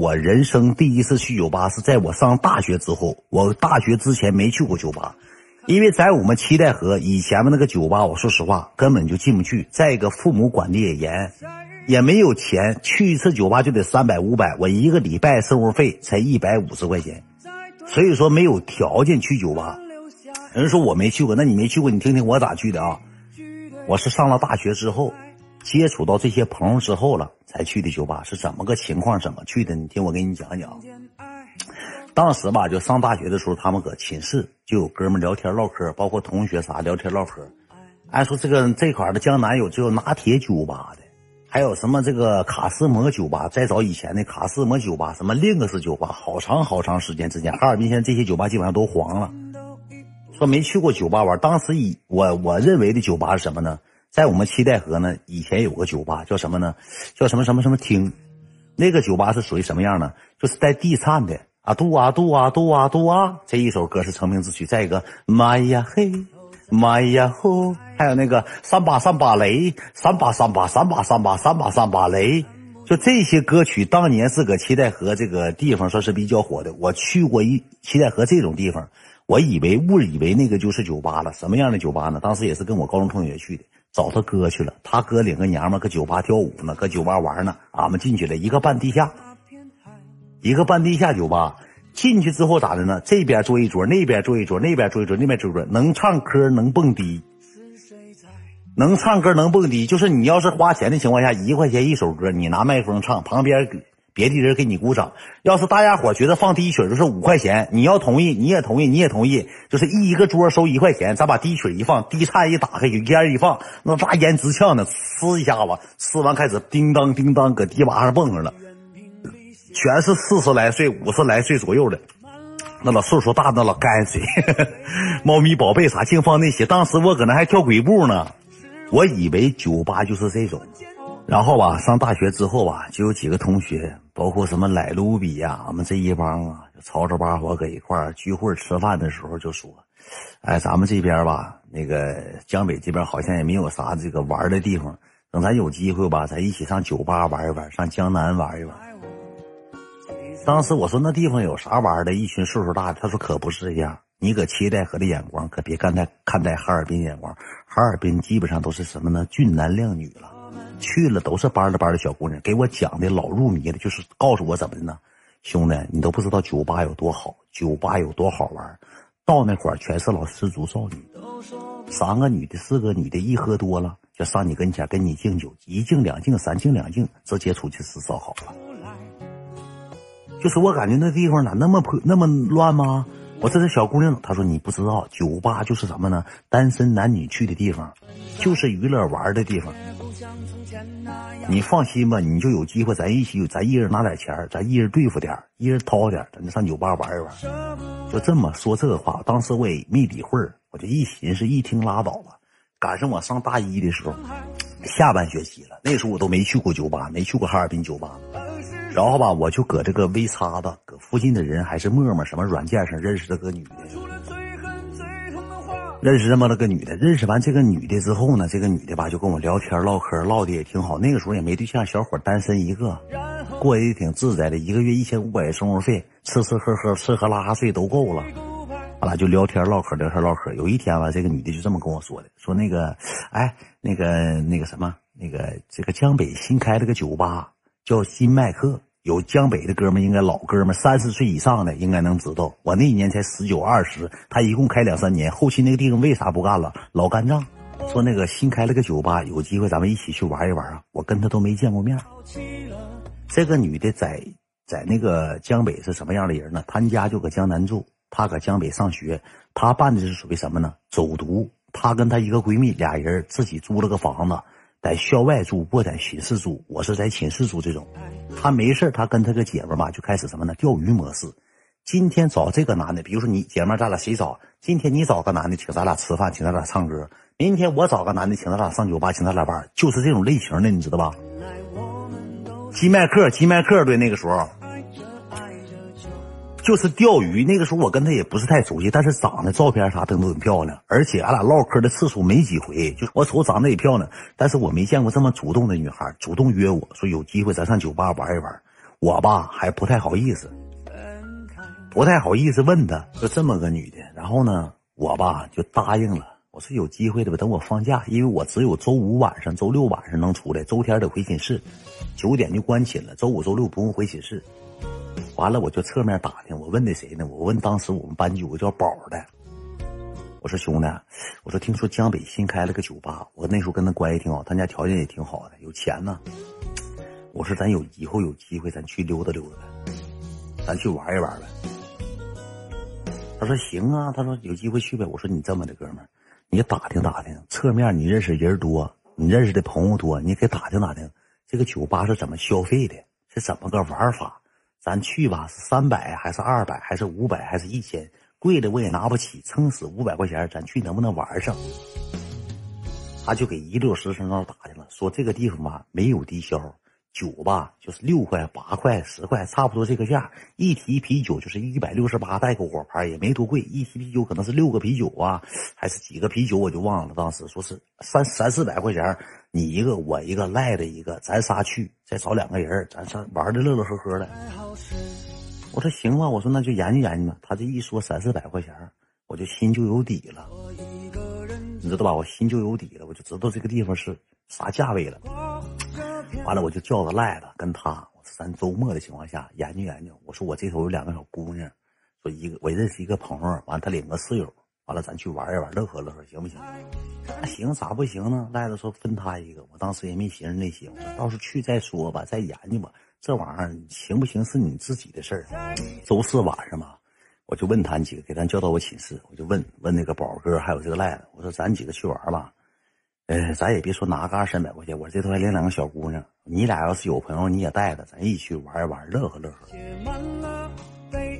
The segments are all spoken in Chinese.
我人生第一次去酒吧是在我上大学之后，我大学之前没去过酒吧，因为在我们七代河以前的那个酒吧，我说实话根本就进不去。再一个，父母管的也严，也没有钱，去一次酒吧就得三百五百，我一个礼拜生活费才一百五十块钱，所以说没有条件去酒吧。有人说我没去过，那你没去过，你听听我咋去的啊？我是上了大学之后。接触到这些朋友之后了，才去的酒吧是怎么个情况？怎么去的？你听我给你讲讲。当时吧，就上大学的时候，他们搁寝室就有哥们聊天唠嗑，包括同学啥聊天唠嗑。按说这个这块的江南有只有拿铁酒吧的，还有什么这个卡斯摩酒吧，再早以前的卡斯摩酒吧，什么另个是酒吧，好长好长时间之前，哈尔滨现在这些酒吧基本上都黄了。说没去过酒吧玩，当时以我我认为的酒吧是什么呢？在我们七代河呢，以前有个酒吧叫什么呢？叫什么什么什么厅？那个酒吧是属于什么样呢？就是带地颤的啊，嘟啊嘟啊嘟啊嘟啊，这一首歌是成名之曲。再一个，妈呀嘿，妈呀吼，还有那个三把三把雷，三把三把三把三把三把三把雷，就这些歌曲当年是搁七代河这个地方算是比较火的。我去过一七代河这种地方，我以为误以为那个就是酒吧了。什么样的酒吧呢？当时也是跟我高中同学去的。找他哥去了，他哥领个娘们搁酒吧跳舞呢，搁酒吧玩呢。俺们进去了，一个半地下，一个半地下酒吧。进去之后咋的呢？这边坐一桌，那边坐一桌，那边坐一桌，那边坐一桌。能唱歌，能蹦迪，能唱歌，能蹦迪。就是你要是花钱的情况下，一块钱一首歌，你拿麦克风唱，旁边。别的人给你鼓掌，要是大家伙觉得放第一曲就是五块钱，你要同意，你也同意，你也同意，就是一一个桌收一块钱，咱把第一曲一放，第一菜一打开，有烟一放，那大烟直呛呢，呲一下子，吃完开始叮当叮当搁迪瓦上蹦上了，全是四十来岁、五十来岁左右的，那老岁数大那老干脆，猫咪宝贝啥净放那些，当时我搁那还跳鬼步呢，我以为酒吧就是这种。然后吧，上大学之后吧，就有几个同学，包括什么莱卢比呀，俺们这一帮啊，就吵吵巴火搁一块儿聚会吃饭的时候就说：“哎，咱们这边吧，那个江北这边好像也没有啥这个玩的地方，等咱有机会吧，咱一起上酒吧玩一玩，上江南玩一玩。”当时我说那地方有啥玩的？一群岁数大的，他说可不是这样，你搁七代河的眼光可别看待看待哈尔滨眼光，哈尔滨基本上都是什么呢？俊男靓女了。去了都是班的班的小姑娘，给我讲的老入迷了，就是告诉我怎么的呢？兄弟，你都不知道酒吧有多好，酒吧有多好玩。到那会儿全是老失足少女，三个女的、四个女的，一喝多了就上你跟前跟你敬酒，一敬两敬三敬两敬，直接出去吃烧烤了。就是我感觉那地方咋那么破那么乱吗？我这是小姑娘，她说你不知道，酒吧就是什么呢？单身男女去的地方，就是娱乐玩的地方。你放心吧，你就有机会，咱一起，咱一人拿点钱咱一人对付点一人掏点咱就上酒吧玩一玩。就这么说这个话，当时我也没理会我就一寻思，一听拉倒吧。赶上我上大一的时候，下半学期了，那时候我都没去过酒吧，没去过哈尔滨酒吧。然后吧，我就搁这个微叉子，搁附近的人还是陌陌什么软件上认识了个女的。认识这么了个女的，认识完这个女的之后呢，这个女的吧就跟我聊天唠嗑，唠的也挺好。那个时候也没对象，小伙单身一个，过得也挺自在的，一个月一千五百生活费，吃吃喝喝，吃喝拉撒睡都够了。俺俩就聊天唠嗑，聊天唠嗑。有一天吧，这个女的就这么跟我说的，说那个，哎，那个那个什么，那个这个江北新开了个酒吧，叫新麦克。有江北的哥们，应该老哥们，三十岁以上的应该能知道。我那一年才十九二十，他一共开两三年，后期那个地方为啥不干了？老干仗。说那个新开了个酒吧，有机会咱们一起去玩一玩啊！我跟他都没见过面。这个女的在在那个江北是什么样的人呢？她家就搁江南住，她搁江北上学，她办的是属于什么呢？走读。她跟她一个闺蜜俩人自己租了个房子。在校外住，不在寝室住。我是在寝室住这种。他没事他跟他个姐们嘛，就开始什么呢？钓鱼模式。今天找这个男的，比如说你姐们咱俩谁找？今天你找个男的，请咱俩吃饭，请咱俩唱歌。明天我找个男的，请咱俩上酒吧，请咱俩玩，就是这种类型的，你知道吧？基麦克，基麦克，对，那个时候。就是钓鱼，那个时候我跟他也不是太熟悉，但是长得照片啥的都很漂亮，而且俺俩唠嗑的次数没几回，就我瞅长得也漂亮，但是我没见过这么主动的女孩，主动约我说有机会咱上酒吧玩一玩。我吧还不太好意思，不太好意思问她，就这么个女的。然后呢，我吧就答应了。我说有机会的吧，等我放假，因为我只有周五晚上、周六晚上能出来，周天得回寝室，九点就关寝了。周五、周六不用回寝室。完了，我就侧面打听，我问的谁呢？我问当时我们班级有个叫宝的。我说兄弟，我说听说江北新开了个酒吧，我那时候跟他关系挺好，他家条件也挺好的，有钱呢。我说咱有以后有机会，咱去溜达溜达呗，咱去玩一玩呗。他说行啊，他说有机会去呗。我说你这么的哥们儿，你打听打听，侧面你认识人多，你认识的朋友多，你给打听打听，这个酒吧是怎么消费的，是怎么个玩法？咱去吧，是三百还是二百，还是五百，还是一千？贵的我也拿不起，撑死五百块钱，咱去能不能玩上？他就给一溜十声道打去了，说这个地方吧没有低消，酒吧就是六块、八块、十块，差不多这个价。一提啤酒就是一百六十八，带个果盘也没多贵。一提啤酒可能是六个啤酒啊，还是几个啤酒我就忘了。当时说是三三四百块钱，你一个我一个赖的一个，咱仨去，再找两个人，咱仨玩的乐乐呵呵的。我说行吧，我说那就研究研究吧。他这一说三四百块钱，我就心就有底了，你知道吧？我心就有底了，我就知道这个地方是啥价位了。完了，我就叫个赖子跟他，咱周末的情况下研究研究。我说我这头有两个小姑娘，说一个我认识一个朋友，完了他领个室友，完了咱去玩一玩，乐呵乐呵，行不行？那行，咋不行呢？赖子说分他一个，我当时也没寻思那些，我说到时候去再说吧，再研究吧。这玩意儿行不行是你自己的事儿。周四晚上嘛，我就问他几个，给咱叫到我寝室，我就问问那个宝哥还有这个赖子，我说咱几个去玩吧。呃，咱也别说拿个二三百块钱，我这头还领两个小姑娘，你俩要是有朋友你也带着，咱一起去玩一玩，乐呵乐呵。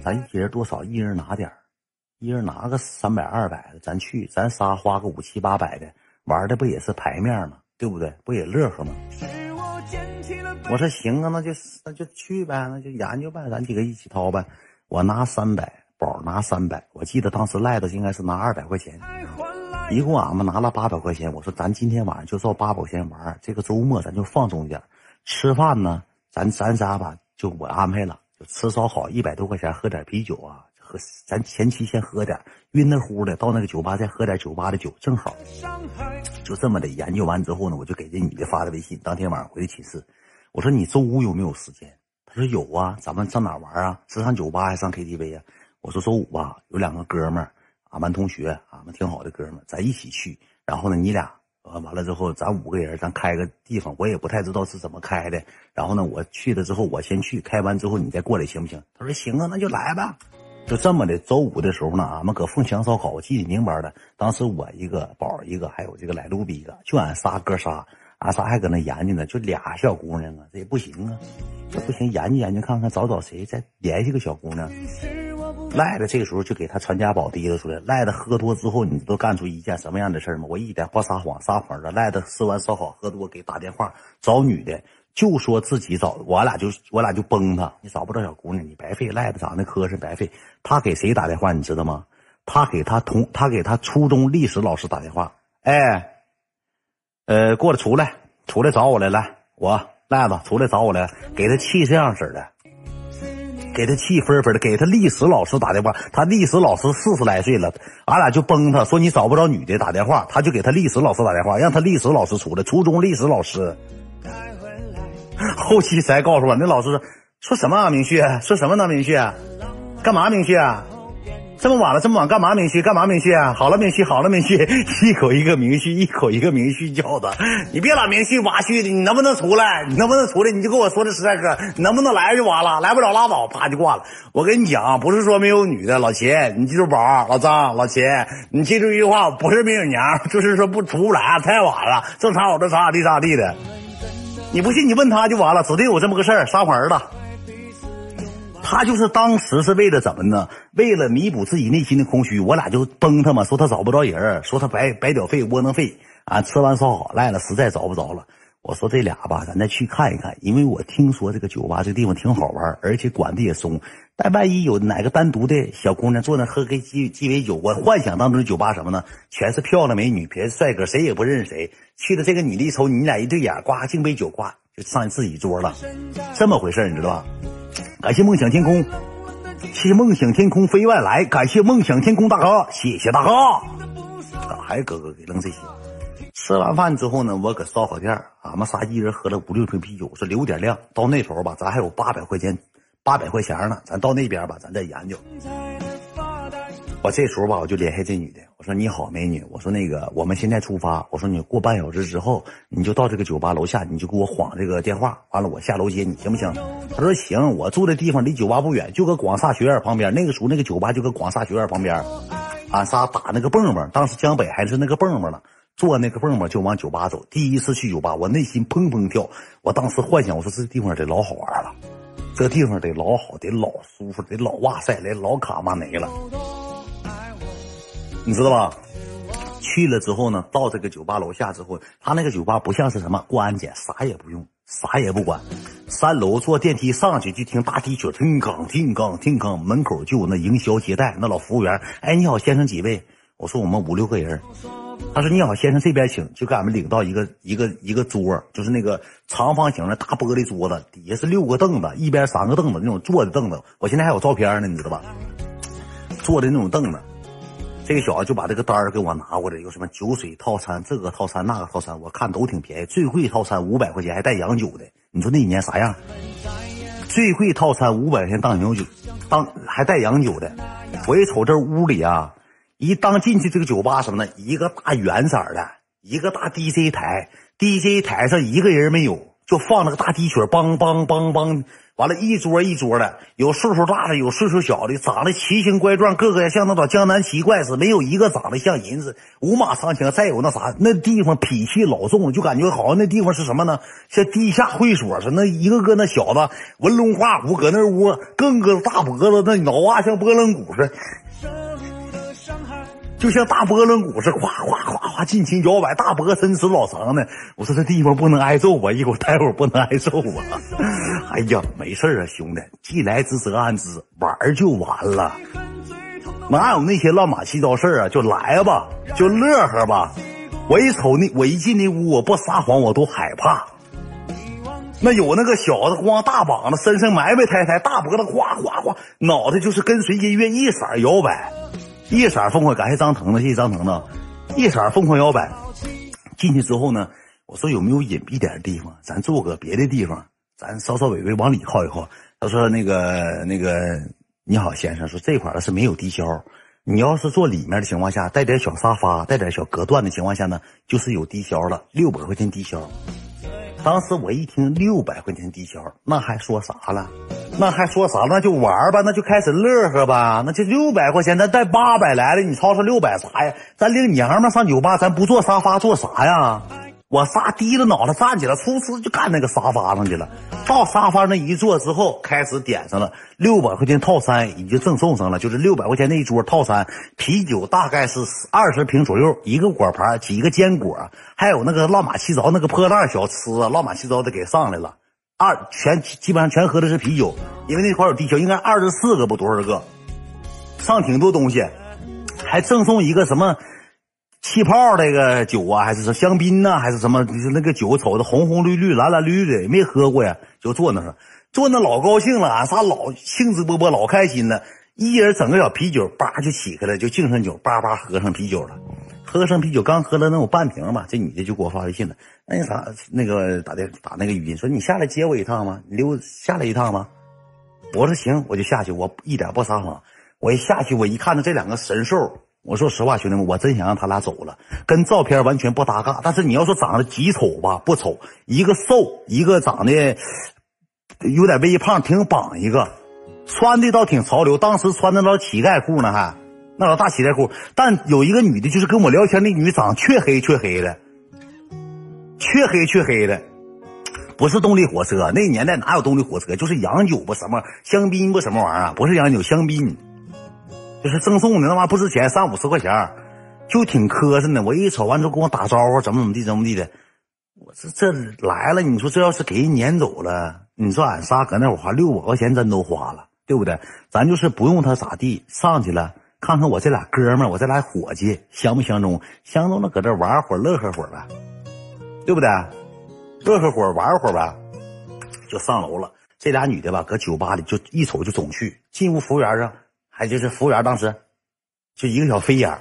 咱一人多少？一人拿点，一人拿个三百二百的，咱去，咱仨花个五七八百的，玩的不也是牌面吗？对不对？不也乐呵吗？我说行啊，那就那就去呗，那就研究呗，咱几个一起掏呗。我拿三百，宝拿三百。我记得当时赖子应该是拿二百块钱，一共俺们拿了八百块钱。我说咱今天晚上就照八百块钱玩，这个周末咱就放松点。吃饭呢，咱咱仨吧，就我安排了，就吃烧烤一百多块钱，喝点啤酒啊，喝咱前期先喝点，晕得乎的，到那个酒吧再喝点酒吧的酒，正好。就这么的研究完之后呢，我就给这女的发的微信。当天晚上回的寝室，我说你周五有没有时间？她说有啊，咱们上哪玩啊？是上酒吧还是上 KTV 啊？我说周五吧，有两个哥们儿，俺班同学，俺们挺好的哥们，咱一起去。然后呢，你俩呃完了之后，咱五个人，咱开个地方，我也不太知道是怎么开的。然后呢，我去了之后，我先去，开完之后你再过来，行不行？他说行啊，那就来吧。就这么的，周五的时候呢，俺们搁凤翔烧烤，我记得明白的。当时我一个宝一个，还有这个来路比一个，就俺仨哥仨，俺仨还搁那研究呢，就俩小姑娘啊，这也不行啊，这不行，研究研究看看，找找谁再联系个小姑娘。赖子这个时候就给他传家宝提溜出来。赖子喝多之后，你都干出一件什么样的事吗？我一点不撒谎，撒谎了。赖子吃完烧烤喝多，给打电话找女的。就说自己找我俩就我俩就崩他，你找不着小姑娘，你白费赖子长得磕碜白费。他给谁打电话你知道吗？他给他同他给他初中历史老师打电话，哎，呃，过来出来出来找我来，来我赖子出来找我来，给他气这样式的，给他气分分的，给他历史老师打电话，他历史老师四十来岁了，俺俩就崩他说你找不着女的打电话，他就给他历史老师打电话，让他历史老师出来，初中历史老师。后期才告诉我，那老师说说什么啊？明旭说什么呢？明旭，干嘛？明旭，这么晚了，这么晚干嘛？明旭，干嘛？明旭，好了，明旭，好了，明旭，一口一个明旭，一口一个明旭叫的。你别老明旭挖旭的，你能不能出来？你能不能出来？你就跟我说这实在嗑，你能不能来就完了，来不了拉倒，啪就挂了。我跟你讲，不是说没有女的，老秦，你记住宝，老张，老秦，你记住一句话，不是没有娘，就是说不出不来，太晚了，正常我这咋咋地咋地的。你不信，你问他就完了，指定有这么个事儿，撒谎的。他就是当时是为了怎么呢？为了弥补自己内心的空虚，我俩就崩他嘛，说他找不着人，说他白白屌费窝囊费啊！吃完烧烤赖了，实在找不着了。我说这俩吧，咱再去看一看，因为我听说这个酒吧这地方挺好玩，而且管的也松。但万一有哪个单独的小姑娘坐那喝个鸡鸡尾酒，我幻想当中的酒吧什么呢？全是漂亮美女，别是帅哥，谁也不认识谁。去了这个女的一瞅你俩一对眼，呱敬杯酒，呱就上自己桌了，这么回事你知道吧？感谢梦想天空，谢谢梦想天空飞外来，感谢梦想天空大哥，谢谢大哥。咋还哥哥给扔这些。吃完饭之后呢，我搁烧烤店，俺们仨一人喝了五六瓶啤酒，说留点量。到那时候吧，咱还有八百块钱，八百块钱呢，咱到那边吧，咱再研究。我这时候吧，我就联系这女的，我说你好，美女，我说那个我们现在出发，我说你过半小时之后，你就到这个酒吧楼下，你就给我晃这个电话，完了我下楼接你，行不行？她说行，我住的地方离酒吧不远，就搁广厦学院旁边。那个时候那个酒吧就搁广厦学院旁边，俺仨打那个蹦蹦，当时江北还是那个蹦蹦呢，坐那个蹦蹦就往酒吧走。第一次去酒吧，我内心砰砰跳，我当时幻想，我说这地方得老好玩了，这地方得老好，得老舒服，得老哇塞，得老卡嘛没了。你知道吧？去了之后呢，到这个酒吧楼下之后，他那个酒吧不像是什么过安检，啥也不用，啥也不管。三楼坐电梯上去就听大滴血，听刚听刚听刚，门口就有那营销接待那老服务员。哎，你好，先生几位？我说我们五六个人。他说你好，先生这边请，就给俺们领到一个一个一个桌，就是那个长方形的大玻璃桌子，底下是六个凳子，一边三个凳子那种坐的凳子。我现在还有照片呢，你知道吧？坐的那种凳子。这个小子就把这个单儿给我拿过来，有什么酒水套餐，这个套餐那个套餐，我看都挺便宜。最贵套餐五百块钱还带洋酒的，你说那一年啥样？最贵套餐五百块钱当洋酒，当还带洋酒的。我一瞅这屋里啊，一当进去这个酒吧什么的，一个大圆色的，一个大 DJ 台，DJ 台上一个人没有，就放那个大低曲，梆梆梆梆。完了，一桌一桌的，有岁数大的，有岁数小的，长得奇形怪状，个个像那种江南奇怪似的，没有一个长得像人似的，五马长枪。再有那啥，那地方脾气老重，就感觉好像那地方是什么呢？像地下会所似的，那一个个那小子纹龙画虎，搁那屋，更个大脖子，那脑瓜像拨浪鼓似的。就像大波棱鼓似的，哗哗哗哗尽情摇摆，大脖伸直老长的。我说这地方不能挨揍吧，一会儿待会儿不能挨揍啊。哎呀，没事啊，兄弟，既来之则安之，玩就完了，哪有那些乱码七糟事啊？就来吧，就乐呵吧。我一瞅那，我一进那屋，我不撒谎我都害怕。那有那个小子光大膀子，身上埋埋汰汰，大脖子哗哗哗，脑袋就是跟随音乐一色摇摆。一色疯狂，感谢张腾的，谢谢张腾的，一色疯狂摇摆。进去之后呢，我说有没有隐蔽点的地方，咱坐个别的地方，咱稍稍微微往里靠一靠。他说那个那个，你好先生，说这块儿是没有低消，你要是坐里面的情况下，带点小沙发，带点小隔断的情况下呢，就是有低消了，六百块钱低消。当时我一听六百块钱低消，那还说啥了？那还说啥？那就玩吧，那就开始乐呵吧。那就六百块钱，咱带八百来了，你吵吵六百啥呀？咱领娘们上酒吧，咱不坐沙发坐啥呀？我仨低着脑袋站起来，嗖嗖就干那个沙发上去了。到沙发那一坐之后，开始点上了六百块钱套餐，已经赠送上了，就是六百块钱那一桌套餐，啤酒大概是二十瓶左右，一个果盘，几个坚果，还有那个乱码七糟那个破烂小吃，乱码七糟的给上来了。二全基本上全喝的是啤酒，因为那块有地窖，应该二十四个不多少个，上挺多东西，还赠送一个什么。气泡那个酒啊，还是说香槟呐，还是什么？就是那个酒，瞅着红红绿绿、蓝蓝绿绿的，没喝过呀。就坐那儿，坐那老高兴了，俺仨老兴致勃勃，老开心了。一人整个小啤酒，叭就起开了，就敬上酒，叭叭喝上啤酒了。喝上啤酒，刚喝了能有半瓶吧，这女的就给我发微信了，那啥，那个打电打那个语音说你下来接我一趟吗？你留下来一趟吗？我说行，我就下去，我一点不撒谎。我一下去，我一看到这两个神兽。我说实话，兄弟们，我真想让他俩走了，跟照片完全不搭嘎。但是你要说长得极丑吧，不丑，一个瘦，一个长得有点微胖，挺绑一个，穿的倒挺潮流。当时穿的那乞丐裤呢，还那老大乞丐裤。但有一个女的，就是跟我聊天那女，长黢黑黢黑的，黢黑黢黑的，不是动力火车。那年代哪有动力火车？就是洋酒吧什么香槟不什么玩意儿，不是洋酒，香槟。就是赠送的，那玩意不值钱，三五十块钱，就挺磕碜的。我一瞅完之后跟我打招呼，怎么怎么地，怎么地的。我这这来了，你说这要是给人撵走了，你说俺仨搁那会花六百块钱真都花了，对不对？咱就是不用他咋地，上去了看看我这俩哥们，我这俩伙计相不相中？相中了，搁这玩会儿，乐呵会儿呗，对不对？乐呵会儿，玩会儿呗。就上楼了。这俩女的吧，搁酒吧里就一瞅就总去。进屋服务员啊，还就是服务员当时就一个小飞眼，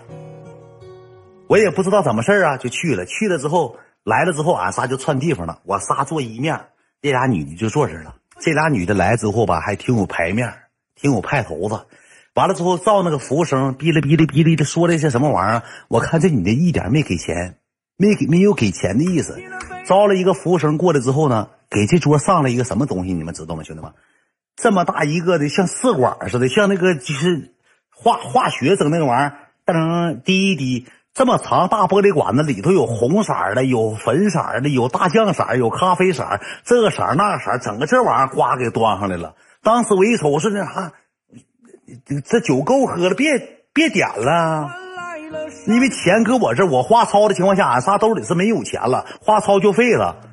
我也不知道怎么事啊，就去了。去了之后来了之后，俺仨就串地方了。我仨坐一面，这俩女的就坐这了。这俩女的来之后吧，还挺有排面，挺有派头子。完了之后，照那个服务生哔哩哔哩哔哩的说了一些什么玩意儿，我看这女的一点没给钱，没给没有给钱的意思。招了一个服务生过来之后呢，给这桌上了一个什么东西，你们知道吗，兄弟们？这么大一个的，像试管似的，像那个就是化化学整那个玩意儿，噔滴一滴，这么长大玻璃管子里头有红色的，有粉色的，有大酱色，有咖啡色，这个色那个色，整个这玩意儿呱给端上来了。当时我一瞅是那啥。这酒够喝了，别别点了，因为钱搁我这，我花超的情况下，俺仨兜里是没有钱了，花超就废了。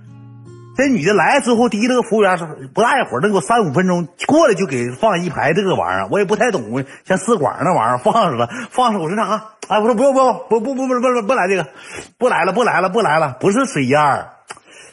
这女的来之后，第一那个服务员说不大一会儿，能给我三五分钟过来就给放一排这个玩意儿，我也不太懂，像试管那玩意儿放上了，放上我说啥？哎，我说不用不用不不不不不不来这个，不来了不来了不来了，不是水烟儿，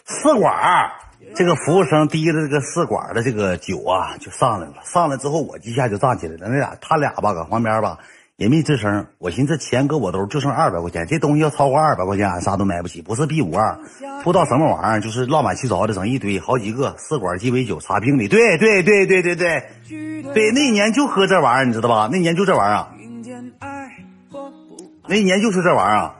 试管。这个服务生提着这个试管的这个酒啊，就上来了。上来之后，我一下就站起来了。那俩他俩吧，搁旁边吧也没吱声。我寻思这钱搁我兜就剩二百块钱，这东西要超过二百块钱，俺啥都买不起。不是 B 五二，不知道什么玩意儿，就是乱七糟的整一堆，好几个试管鸡尾酒茶瓶里。对对对对对对对，那年就喝这玩意儿，你知道吧？那年就这玩意儿。那年就是这玩意儿。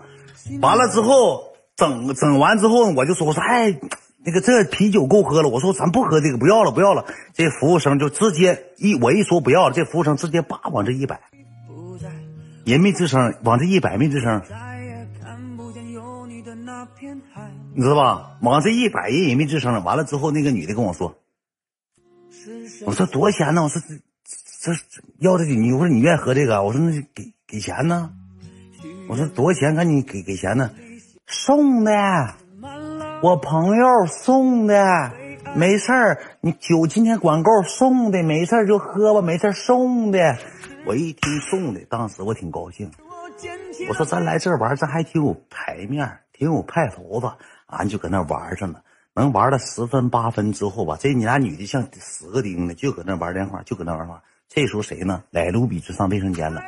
完了之后，整整完之后，我就说我说哎。那个这啤酒够喝了，我说咱不喝这个，不要了，不要了。这服务生就直接一我一说不要了，这服务生直接叭往这一摆，人没吱声，往这一摆没吱声，你知道吧？往这一摆人也没吱声。完了之后，那个女的跟我说：“我说多少钱呢？我说这这要的你我说你愿意喝这个？我说那给给钱呢？我说多少钱？赶紧给给钱呢？送的。”我朋友送的，没事儿，你酒今天管够送的，没事儿就喝吧，没事儿送的。我一听送的，当时我挺高兴，我说咱来这玩，这还挺有排面，挺有派头子，俺就搁那玩着呢。能玩了十分八分之后吧，这你俩女的像死个钉的，就搁那玩电话，就搁那玩话。这时候谁呢？来卢比就上卫生间了。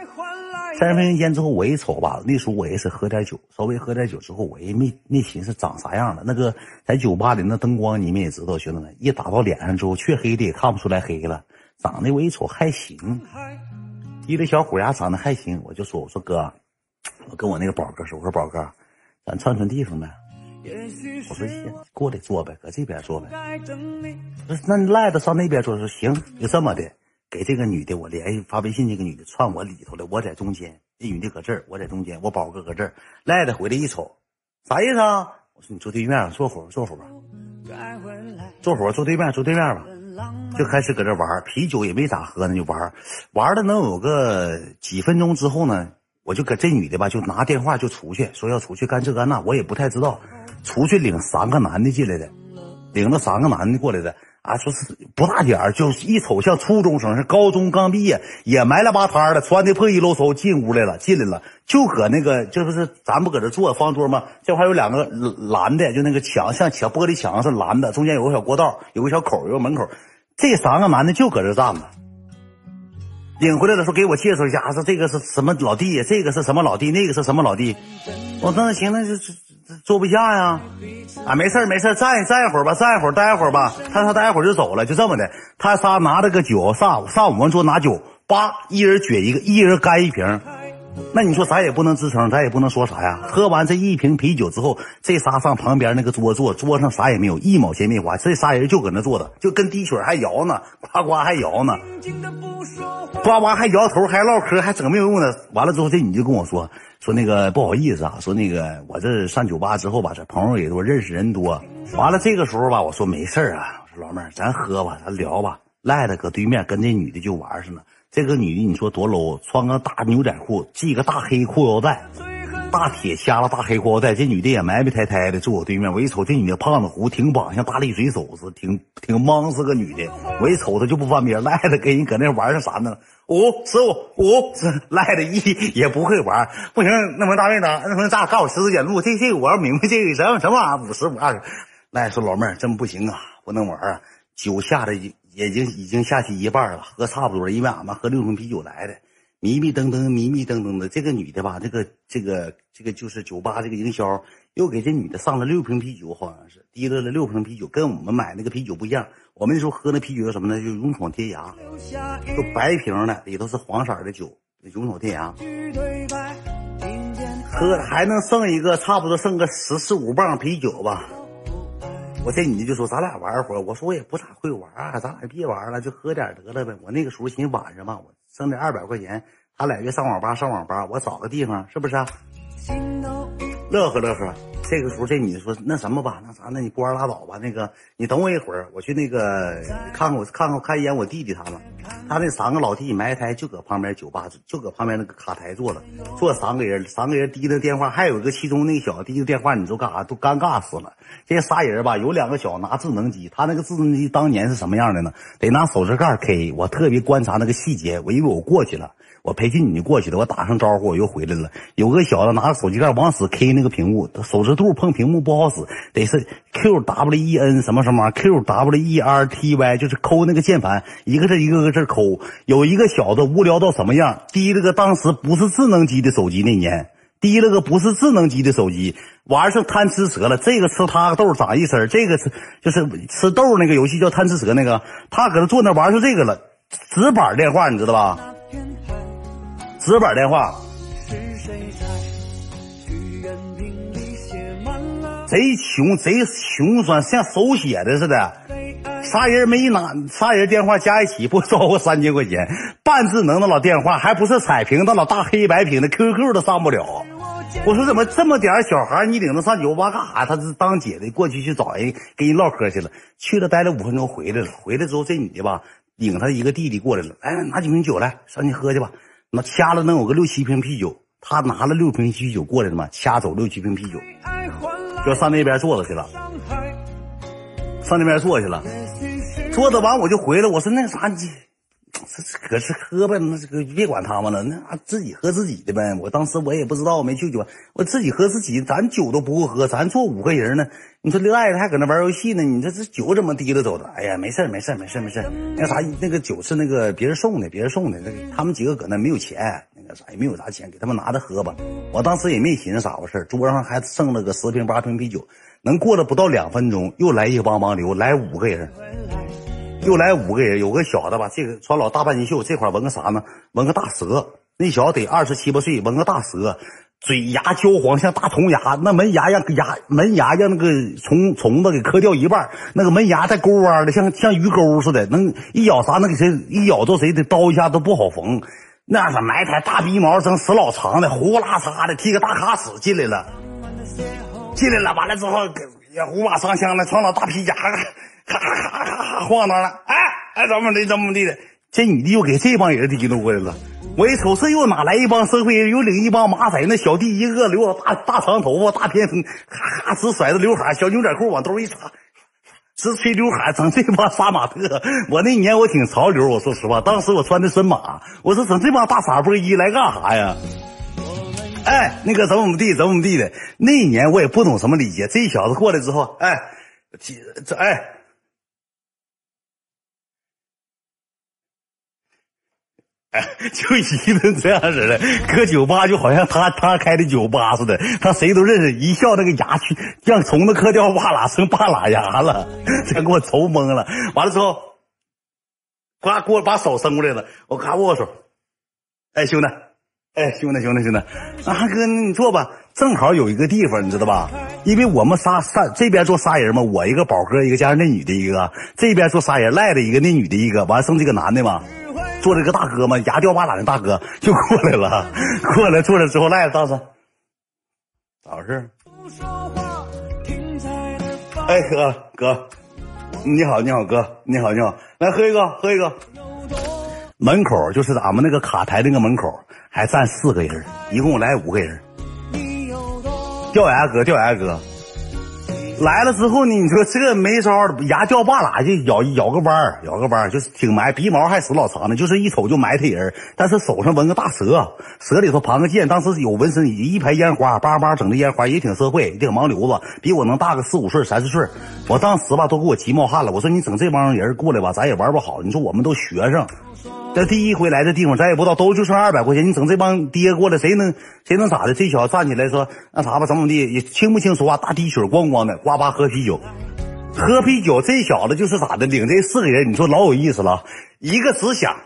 三十分钟间之后，我一瞅吧，那时候我也是喝点酒，稍微喝点酒之后，我也没没寻思长啥样了。那个在酒吧里那灯光，你们也知道，兄弟们一打到脸上之后，黢黑的也看不出来黑了。长得我一瞅还行，一个小虎牙长得还行，我就说我说哥，我跟我那个宝哥说，我说宝哥，咱串串地方呗。我说行，过来坐呗，搁这边坐呗。那那赖子上那边坐，说行，就这么的。给这个女的，我联系发微信，这个女的串我里头了，我在中间，这女的搁这儿，我在中间，我宝哥搁这儿，赖子回来一瞅，啥意思啊？我说你坐对面，坐会儿，坐会儿吧，坐会儿，坐对面，坐对面吧，就开始搁这玩，啤酒也没咋喝呢，就玩，玩了能有个几分钟之后呢，我就搁这女的吧，就拿电话就出去，说要出去干这干那，我也不太知道，出去领三个男的进来的，领了三个男的过来的。啊，说是不大点儿，就一瞅像初中生，是高中刚毕业，也埋了吧摊的，穿的破衣漏嗖进屋来了，进来了，就搁那个，这不是咱不搁这坐方桌吗？这块有两个蓝的，就那个墙像墙玻璃墙是蓝的，中间有个小过道，有个小口，有个门口，这三个男的就搁这站着。领回来的时候给我介绍一下，说这个是什么老弟，这个是什么老弟，那个是什么老弟。我说那行，那就坐不下呀。啊，没事没事站站一会儿吧，站一会儿，待一会儿吧。他说待一会儿就走了，就这么的。他仨拿着个酒上上我们桌拿酒，叭，一人撅一个，一人干一瓶。那你说咱也不能吱声，咱也不能说啥呀。喝完这一瓶啤酒之后，这仨上旁边那个桌坐，桌上啥也没有，一毛钱没花。这仨人就搁那坐着，就跟滴水还摇呢，呱呱还摇呢，呱呱还摇头，还唠嗑，还整没有用的。完了之后，这你就跟我说说那个不好意思啊，说那个我这上酒吧之后吧，这朋友也多，认识人多。完了这个时候吧，我说没事啊，我说老妹儿，咱喝吧，咱聊吧。赖的搁对面跟那女的就玩上了。这个女的你说多 low，穿个大牛仔裤，系个大黑裤腰带，大铁掐了大黑裤腰带。这女的也埋埋汰汰的坐我对面，我一瞅这女的胖子胡，挺膀，像大力水手似的，挺挺莽，是个女的。我一瞅她就不翻边，赖的跟人搁那玩上啥呢？五十五五，赖的一也不会玩，不行，那门大妹子，那门咱俩干我十字减路，这这我要明白这个什么什么玩意儿五十五二十。赖说老妹儿真不行啊，不能玩啊。酒下的已经已经下去一半了，喝差不多，因为俺们喝六瓶啤酒来的，迷迷瞪瞪，迷迷瞪瞪的。这个女的吧，这个这个这个就是酒吧这个营销，又给这女的上了六瓶啤酒，好像是提溜了六瓶啤酒，跟我们买那个啤酒不一样。我们那时候喝那啤酒叫什么呢？就勇闯天涯，就白瓶的，里头是黄色的酒，勇闯天涯。喝还能剩一个，差不多剩个十四五磅啤酒吧。我这女的就说：“咱俩玩会儿。”我说：“我也不咋会玩，咱俩别玩了，就喝点得了呗。”我那个时候寻晚上嘛，我挣点二百块钱，他俩约上网吧上网吧，我找个地方，是不是？乐呵乐呵。这个时候，这女的说：“那什么吧，那啥，那你关拉倒吧。那个，你等我一会儿，我去那个看看我看看看一眼我弟弟他们。他那三个老弟埋汰就搁旁边酒吧，就搁旁边那个卡台坐了，坐三个人，三个人滴着电话，还有一个其中那个小子滴着电话，你说干啥？都尴尬死了。这仨人吧，有两个小拿智能机，他那个智能机当年是什么样的呢？得拿手指盖 K。我特别观察那个细节，我以为我过去了。”我陪这女的过去了，我打声招呼，我又回来了。有个小子拿着手机盖往死 K 那个屏幕，手指肚碰屏幕不好使，得是 Q W E N 什么什么 Q W E R T Y，就是抠那个键盘，一个字一个个字抠。有一个小子无聊到什么样，提了个当时不是智能机的手机，那年提了个不是智能机的手机，玩上贪吃蛇了。这个吃他豆长一身，这个是就是吃豆那个游戏叫贪吃蛇那个，他搁那坐那玩上这个了，直板电话你知道吧？直板电话，贼穷贼穷酸，像手写的似的。仨人没拿，仨人电话加一起不超过三千块钱。半智能的老电话，还不是彩屏的老大黑白屏的，QQ 都上不了。我说怎么这么点小孩，你领他上酒吧干啥？他是当姐的过去去找人跟人唠嗑去了。去了待了五分钟回来了。回来之后这女的吧，领他一个弟弟过来了，来拿几瓶酒来，上去喝去吧。那掐了能有个六七瓶啤酒，他拿了六瓶啤酒过来的嘛，掐走六七瓶啤酒，就上那边坐着去了，上那边坐去了，坐着完我就回来，我说那啥你。这搁这喝呗，那这个别管他们了，那自己喝自己的呗。我当时我也不知道，没去酒吧，我自己喝自己，咱酒都不够喝，咱坐五个人呢。你说赖子还搁那玩游戏呢，你这这酒怎么提着走的？哎呀，没事没事没事没事那啥，那个酒是那个别人送的，别人送的。那个他们几个搁那没有钱，那个啥也没有啥钱，给他们拿着喝吧。我当时也没寻思啥回事桌上还剩了个十瓶八瓶啤酒，能过了不到两分钟，又来一帮帮流，来五个人。又来五个人，有个小子吧，这个穿老大半截袖，这块纹个啥呢？纹个大蛇。那小子得二十七八岁，纹个大蛇，嘴牙焦黄，像大虫牙。那门牙让牙门牙让那个虫虫子给磕掉一半，那个门牙带钩弯的，像像鱼钩似的，能一咬啥？能给谁一咬着谁的刀一下都不好缝。那是埋汰大鼻毛，整死老长的，呼啦嚓的，剃个大卡屎进来了，进来了，完了之后也虎马上枪的，穿老大皮夹克。咔咔咔咔晃荡了，哎哎，怎么的怎么地的？这女的又给这帮人提溜过来了。我一瞅，这又哪来一帮社会人？又领一帮马仔，那小弟一个留大大长头发，大偏分，咔咔直甩着刘海，小牛仔裤往兜一插，直吹刘海，整这帮杀马特。我那年我挺潮流，我说实话，当时我穿的深马，我说整这帮大傻波衣来干啥呀？哎，那个怎么怎么地，怎么怎么地的？那年我也不懂什么礼节，这小子过来之后，哎，这哎。就一顿这样似的，搁酒吧就好像他他开的酒吧似的，他谁都认识，一笑那个牙去让虫子磕掉半拉成半拉牙了，全给我愁懵了。完了之后，呱给我把手伸过来了，我咔握手，哎兄弟，哎兄弟兄弟兄弟，啊哥你坐吧，正好有一个地方你知道吧？因为我们仨仨这边坐仨人嘛，我一个宝哥一个加上那女的一个，这边坐仨人赖的一个那女的一个，完剩这个男的嘛。坐着个大哥嘛，牙掉巴拉的大哥 就过来了，过来坐着之后赖了当时咋回事？哎哥哥，你好你好哥你好你好，来喝一个喝一个。门口就是咱们那个卡台那个门口还站四个人，一共来五个人。掉牙哥掉牙哥，来了之后呢，你说这没招，牙掉半拉就咬咬个弯儿，咬个弯儿就是挺埋，鼻毛还死老长呢，就是一瞅就埋汰人。但是手上纹个大蛇，蛇里头盘个剑，当时有纹身，一排烟花，叭叭整的烟花，也挺社会，也挺盲流子，比我能大个四五岁、三四岁。我当时吧都给我急冒汗了，我说你整这帮人过来吧，咱也玩不好。你说我们都学生。这第一回来的地方，咱也不知道，都就剩二百块钱。你整这帮爹过来，谁能谁能咋的？这小子站起来说那啥吧，怎么地？也清不清说话？大滴水咣咣的，呱吧喝啤酒，喝啤酒。这小子就是咋的？领这四个人，你说老有意思了，一个只想。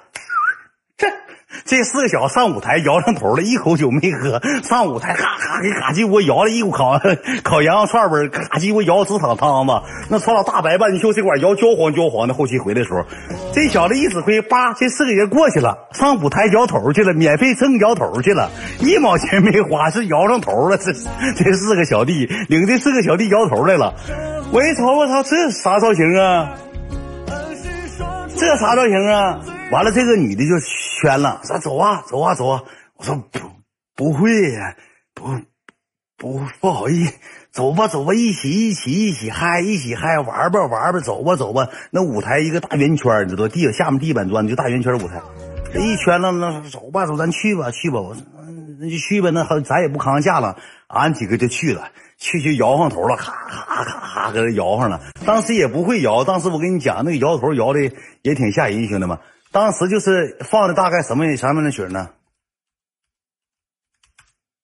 这四个小子上舞台摇上头了，一口酒没喝，上舞台咔咔给嘎鸡窝摇了一股烤烤羊肉串味嘎鸡窝摇直淌汤子，那穿老大白半袖这管摇焦黄焦黄的。后期回来的时候，这小子一指挥，叭，这四个人过去了，上舞台摇头去了，免费蹭摇头去了，一毛钱没花，是摇上头了。这这四个小弟领这四个小弟摇头来了，我一瞅，我操，这啥造型啊？这啥造型啊？完了，这个女的就圈了，说走啊，走啊，走啊。我说不不会呀，不不不好意思，走吧，走吧，一起一起一起嗨，一起嗨，玩吧玩吧，走吧走吧。那舞台一个大圆圈，你知道地下面地板砖就大圆圈舞台，这一圈了，那走吧走，咱去吧去吧。我说那就去吧，那，咱也不扛架了，俺几个就去了，去就摇上头了，咔咔咔咔搁这摇上了。当时也不会摇，当时我跟你讲，那个摇头摇的也挺吓人，兄弟们。当时就是放的大概什么什么样的曲呢？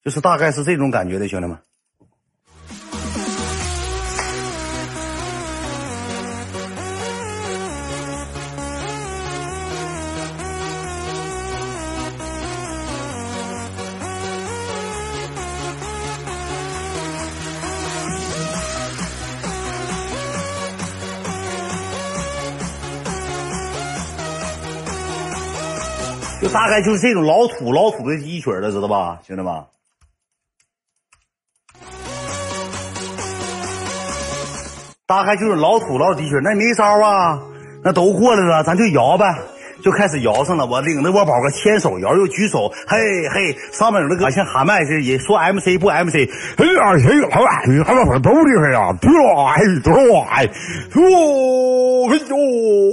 就是大概是这种感觉的，兄弟们。就大概就是这种老土老土的一曲了，知道吧，兄弟们？大概就是老土老土的曲，那没招啊，那都过来了，咱就摇呗。就开始摇上了，我领着我宝哥牵手摇，又举手，嘿嘿，上面有那个像喊麦似的，也说 MC 不 MC，哎呀，谁好哎，他们都厉害呀，对哎，对哎，哟，哎呦，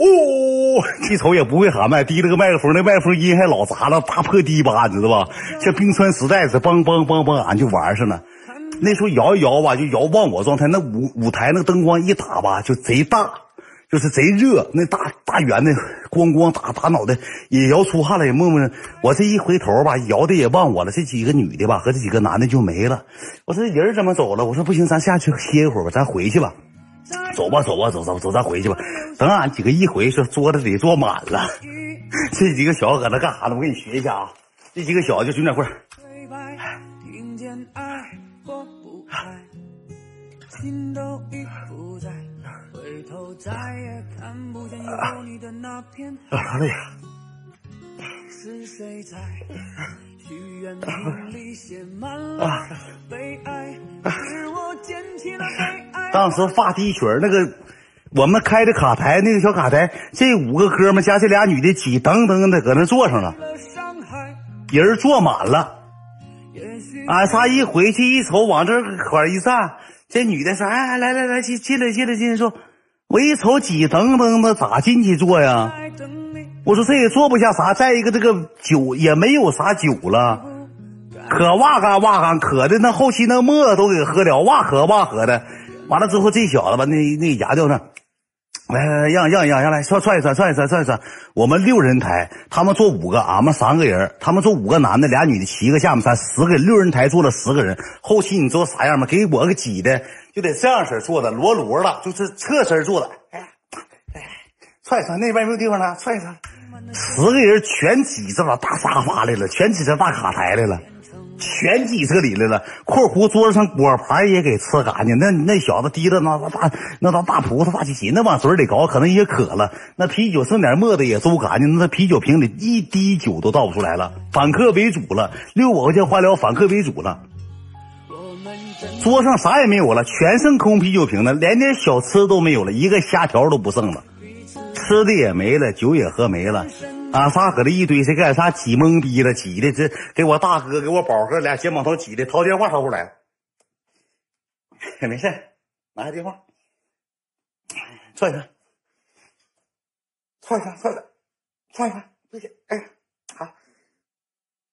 哦，一瞅也不会喊麦，提了个麦克风，那麦克风音还老杂了，大破低八，你知道吧？像冰川时代似的，梆梆梆梆，俺就玩上了。那时候摇一摇吧，就摇忘我状态，那舞舞台那个灯光一打吧，就贼大。就是贼热，那大大圆的咣咣打打脑袋，也摇出汗了，也默默。我这一回头吧，摇的也忘我了。这几个女的吧，和这几个男的就没了。我说人怎么走了？我说不行，咱下去歇一会儿吧，咱回去吧。走吧，走吧，走走走，咱回去吧。等俺几个一回，说桌子得坐满了。这几个小子搁那干啥呢？我给你学一下啊。这几个小子就军点会儿。再也看不见有你的那片海。累呀！是谁在许愿瓶里写满了悲哀？是我捡起了悲哀。当时发第一曲那个我们开的卡台，那个小卡台，这五个哥们加这俩女的挤噔噔的搁那坐上了，人坐满了。俺仨一回去一瞅，往这块一站，这女的说：“哎，来来来，进进来进来进来坐。”我一瞅挤噔噔的，咋进去坐呀？我说这也坐不下啥。再一个，这个酒也没有啥酒了，可哇嘎哇嘎，渴的那后期那沫都给喝了，哇喝哇喝的。完了之后，这小子吧，那那牙掉那，来来来，让让让让来，算算一算，算一算，算一算。我们六人台，他们坐五个，俺们三个人，他们坐五个男的，俩女的，七个下面三十个，六人台坐了十个人。后期你知道啥样吗？给我个挤的。就得这样式坐的，罗罗的，就是侧身坐的。哎，哎，踹踹，那边没有地方了，踹踹。十个人全挤这把大沙发来了，全挤这大卡台来了，全挤这里来了。括弧桌子上果盘也给吃干净。那那小子提着那大那大大葡萄大鸡心，那往嘴里搞，可能也渴了。那啤酒剩点沫子也收干净，那啤酒瓶里一滴酒都倒不出来了。反客为主了，六百块钱花了，反客为主了。桌上啥也没有了，全剩空啤酒瓶了，连点小吃都没有了，一个虾条都不剩了，吃的也没了，酒也喝没了，俺仨搁这一堆，谁干啥挤懵逼了，挤的这给我大哥给我宝哥俩肩膀头挤的，掏电话掏出来了，没事，拿下电话，踹一踹，踹一踹，踹一踹，踹一踹，不行，哎，好，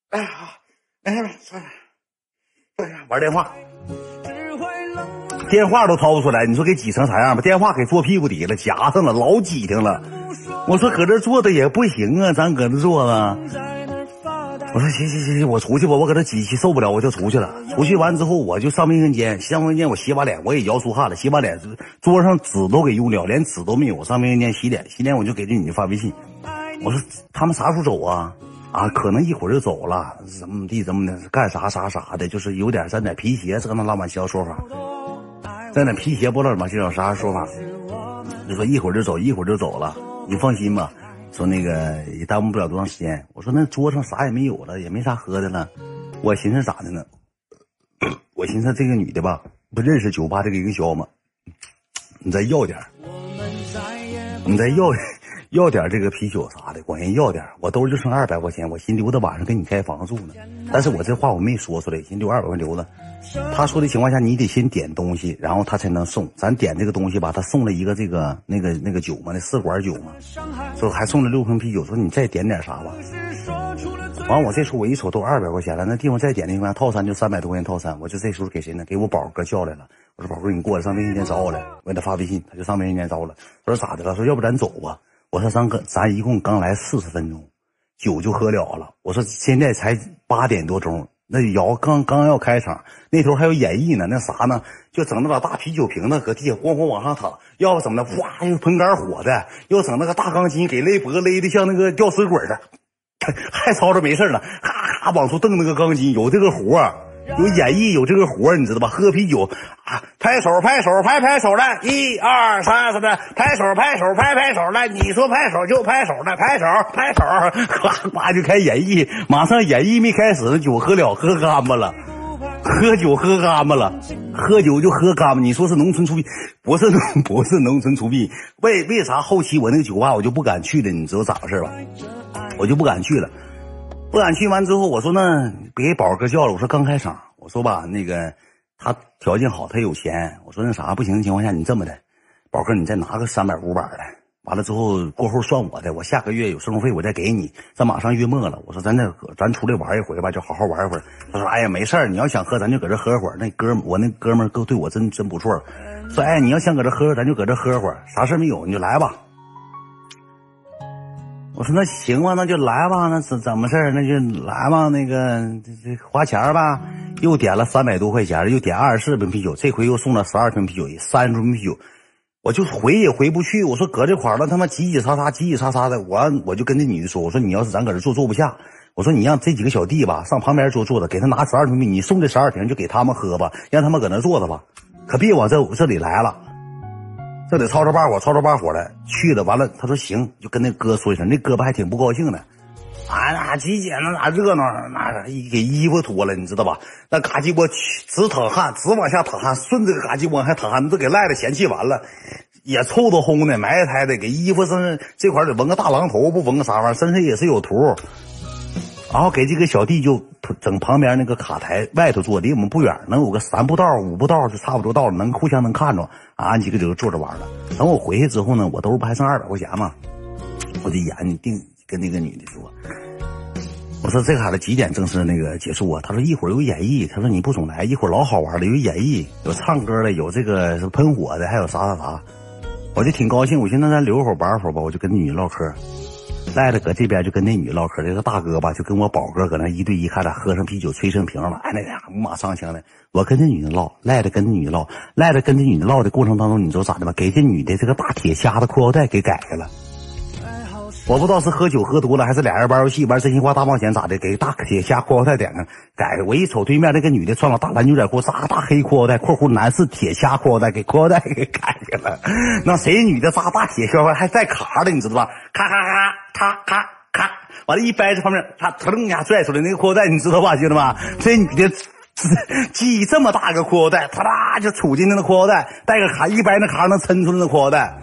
哎好，没事没事，踹一踹，踹一踹，玩电话，电话都掏不出来，你说给挤成啥样吧？电话给坐屁股底下了，夹上了，老挤挺了。我说搁这坐着也不行啊，咱搁这坐着。我说行行行行，我出去吧，我搁这挤挤受不了，我就出去了。出去完之后，我就上卫生间，上卫生间我洗把脸，我也摇出汗了，洗把脸，桌上纸都给用了，连纸都没有。上卫生间洗脸，洗脸我就给这女的发微信，我说他们啥时候走啊？啊，可能一会儿就走了，怎么地怎么的，干啥啥啥的，就是有点沾点皮鞋，这那老板小说法，沾点皮鞋不知道怎么叫啥说法，就说一会儿就走，一会儿就走了，你放心吧。说那个也耽误不了多长时间。我说那桌上啥也没有了，也没啥喝的了。我寻思咋的呢？我寻思这个女的吧，不认识酒吧这个营销吗？你再要点你再要要点这个啤酒啥的，管人要点我兜就剩二百块钱，我寻留着晚上给你开房住呢。但是我这话我没说出来，寻留二百块留着。他说的情况下，你得先点东西，然后他才能送。咱点这个东西吧，他送了一个这个那个那个酒嘛，那试管酒嘛，说还送了六瓶啤酒。说你再点点啥吧。完，我这时候我一瞅都二百块钱了，那地方再点那方套餐就三百多块钱套餐。我就这时候给谁呢？给我宝哥叫来了。我说宝哥，你过来上卫生间找我来。我给他发微信，他就上卫生间找我了。我说咋的了？说要不咱走吧。我说咱哥，咱一共刚来四十分钟，酒就喝了了。我说现在才八点多钟。那摇刚刚要开场，那头还有演绎呢。那啥呢？就整那把大啤酒瓶子搁地下咣咣往上躺，要不怎么的？哗，又喷杆火的，又整那个大钢筋给勒脖勒的像那个吊死鬼的，还吵着没事了，咔咔往出蹬那个钢筋，有这个活有演绎，有这个活你知道吧？喝啤酒啊，拍手拍手拍拍手来，一二三四的，拍手拍手拍拍手来，你说拍手就拍手来，拍手拍手，呱呱就开演绎，马上演绎没开始，酒喝了喝干巴了，喝酒喝干巴了，喝酒就喝干巴。你说是农村出殡，不是不是农村出殡？为为啥后期我那个酒吧我就不敢去了？你知道咋回事吧？我就不敢去了。不敢去完之后，我说那给宝哥叫了。我说刚开场，我说吧，那个他条件好，他有钱。我说那啥不行的情况下，你这么的，宝哥你再拿个三百五百的，完了之后过后算我的，我下个月有生活费我再给你。咱马上月末了，我说咱这咱出来玩一回吧，就好好玩一会儿。他说哎呀没事儿，你要想喝咱就搁这喝会儿。那哥我那哥们儿对我真真不错，说哎你要想搁这喝，咱就搁这喝会儿，啥事没有你就来吧。我说那行吧，那就来吧，那怎怎么事儿？那就来吧，那个这这花钱吧。又点了三百多块钱，又点二十四瓶啤酒，这回又送了十二瓶啤酒，三十瓶啤酒。我就回也回不去。我说搁这块儿了，他妈挤挤擦擦，挤挤擦擦的。我我就跟这女的说，我说你要是咱搁这坐坐不下，我说你让这几个小弟吧上旁边坐坐着，给他拿十二瓶啤，你送这十二瓶就给他们喝吧，让他们搁那坐着吧，可别往这这里来了。这得吵吵把火，吵吵把火的去了，完了，他说行，就跟那哥说一声，那哥们还挺不高兴的，啊，那几姐那咋热闹，那给衣服脱了，你知道吧？那嘎叽我直淌汗，直往下淌汗，顺着个嘎叽往下淌汗，都给赖的嫌弃完了，也臭的烘的，埋汰的，给衣服身上这块得纹个大狼头，不纹个啥玩意儿，身上也是有图。然后给这个小弟就整旁边那个卡台外头坐，离我们不远，能有个三步道、五步道就差不多到了，能互相能看着。俺几个就坐着玩了。等我回去之后呢，我兜不还剩二百块钱吗？我就眼定跟那个女的说：“我说这卡子几点正式那个结束啊？”他说：“一会儿有演绎。”他说：“你不总来，一会儿老好玩了，有演绎，有唱歌的，有这个喷火的，还有啥啥啥。”我就挺高兴，我寻思咱留会儿玩会儿吧，我就跟女的唠嗑。赖着搁这边就跟那女唠嗑，这个大哥吧就跟我宝哥搁那一对一，看俩喝上啤酒，吹上瓶了，哎，那俩五马上枪的。我跟这女的唠，赖着跟这女的唠，赖着跟这女的唠的过程当中，你知道咋的吗？给这女的这个大铁夹子裤腰带给改开了。我不知道是喝酒喝多了，还是俩人玩游戏玩真心话大冒险咋的，给大铁夹裤腰带点上改的。我一瞅对面那个女的穿个大蓝牛仔裤，扎个大黑裤腰带（括弧男士铁夹裤腰带），给裤腰带给改下了。那谁女的扎大铁腰带还带卡的，你知道吧？咔咔咔咔咔咔，完了，一掰这方面，他腾一下拽出来那个裤腰带，你知道吧，兄弟们？这女的 系这么大个裤腰带，啪啦就杵进那裤腰带，带个卡一掰那卡能抻出来那裤腰带。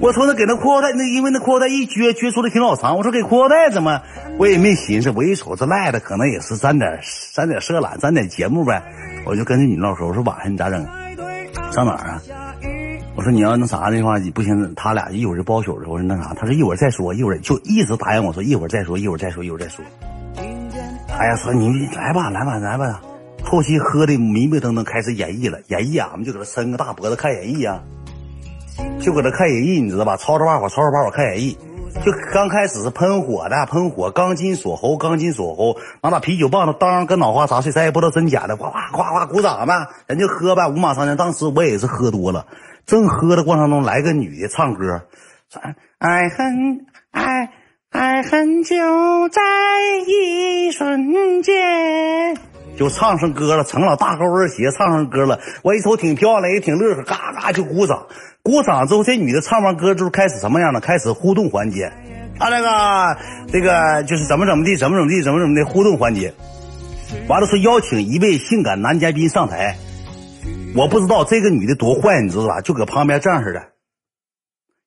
我说那给那裤腰带，那因为那裤腰带一撅撅出来挺老长。我说给裤腰带怎么？我也没寻思。我一瞅这赖的，可能也是沾点沾点色懒，沾点节目呗。我就跟这女唠嗑，我说晚上你咋整？上哪儿啊？我说你要那啥的话，你不行，他俩一会儿就包宿了。我说那啥，他说一会儿再说，一会儿就一直答应我说一会儿再说，一会儿再说，一会儿再说。哎呀，说你来吧，来吧，来吧。后期喝的迷迷瞪瞪，开始演绎了。演绎俺们就搁这伸个大脖子看演绎啊，就搁这看演绎，你知道吧？吵吵把火，吵吵把火看演绎。就刚开始是喷火的，喷火，钢筋锁喉，钢筋锁喉，拿把啤酒棒子当跟脑花砸碎，咱也不知道真假的，哗哗哗哗鼓掌呗，人就喝呗，五马上阵。当时我也是喝多了，正喝的过程中，来个女的唱歌，爱恨爱爱恨就在一瞬间，就唱上歌了，成了大高跟鞋唱上歌了。我一瞅挺漂亮，也挺乐呵，嘎嘎就鼓掌。鼓掌之后，这女的唱完歌之后开始什么样呢？开始互动环节，啊，那个这个就是怎么怎么地，怎么怎么地，怎么怎么的互动环节。完了说邀请一位性感男嘉宾上台。我不知道这个女的多坏，你知道吧？就搁旁边这样似的，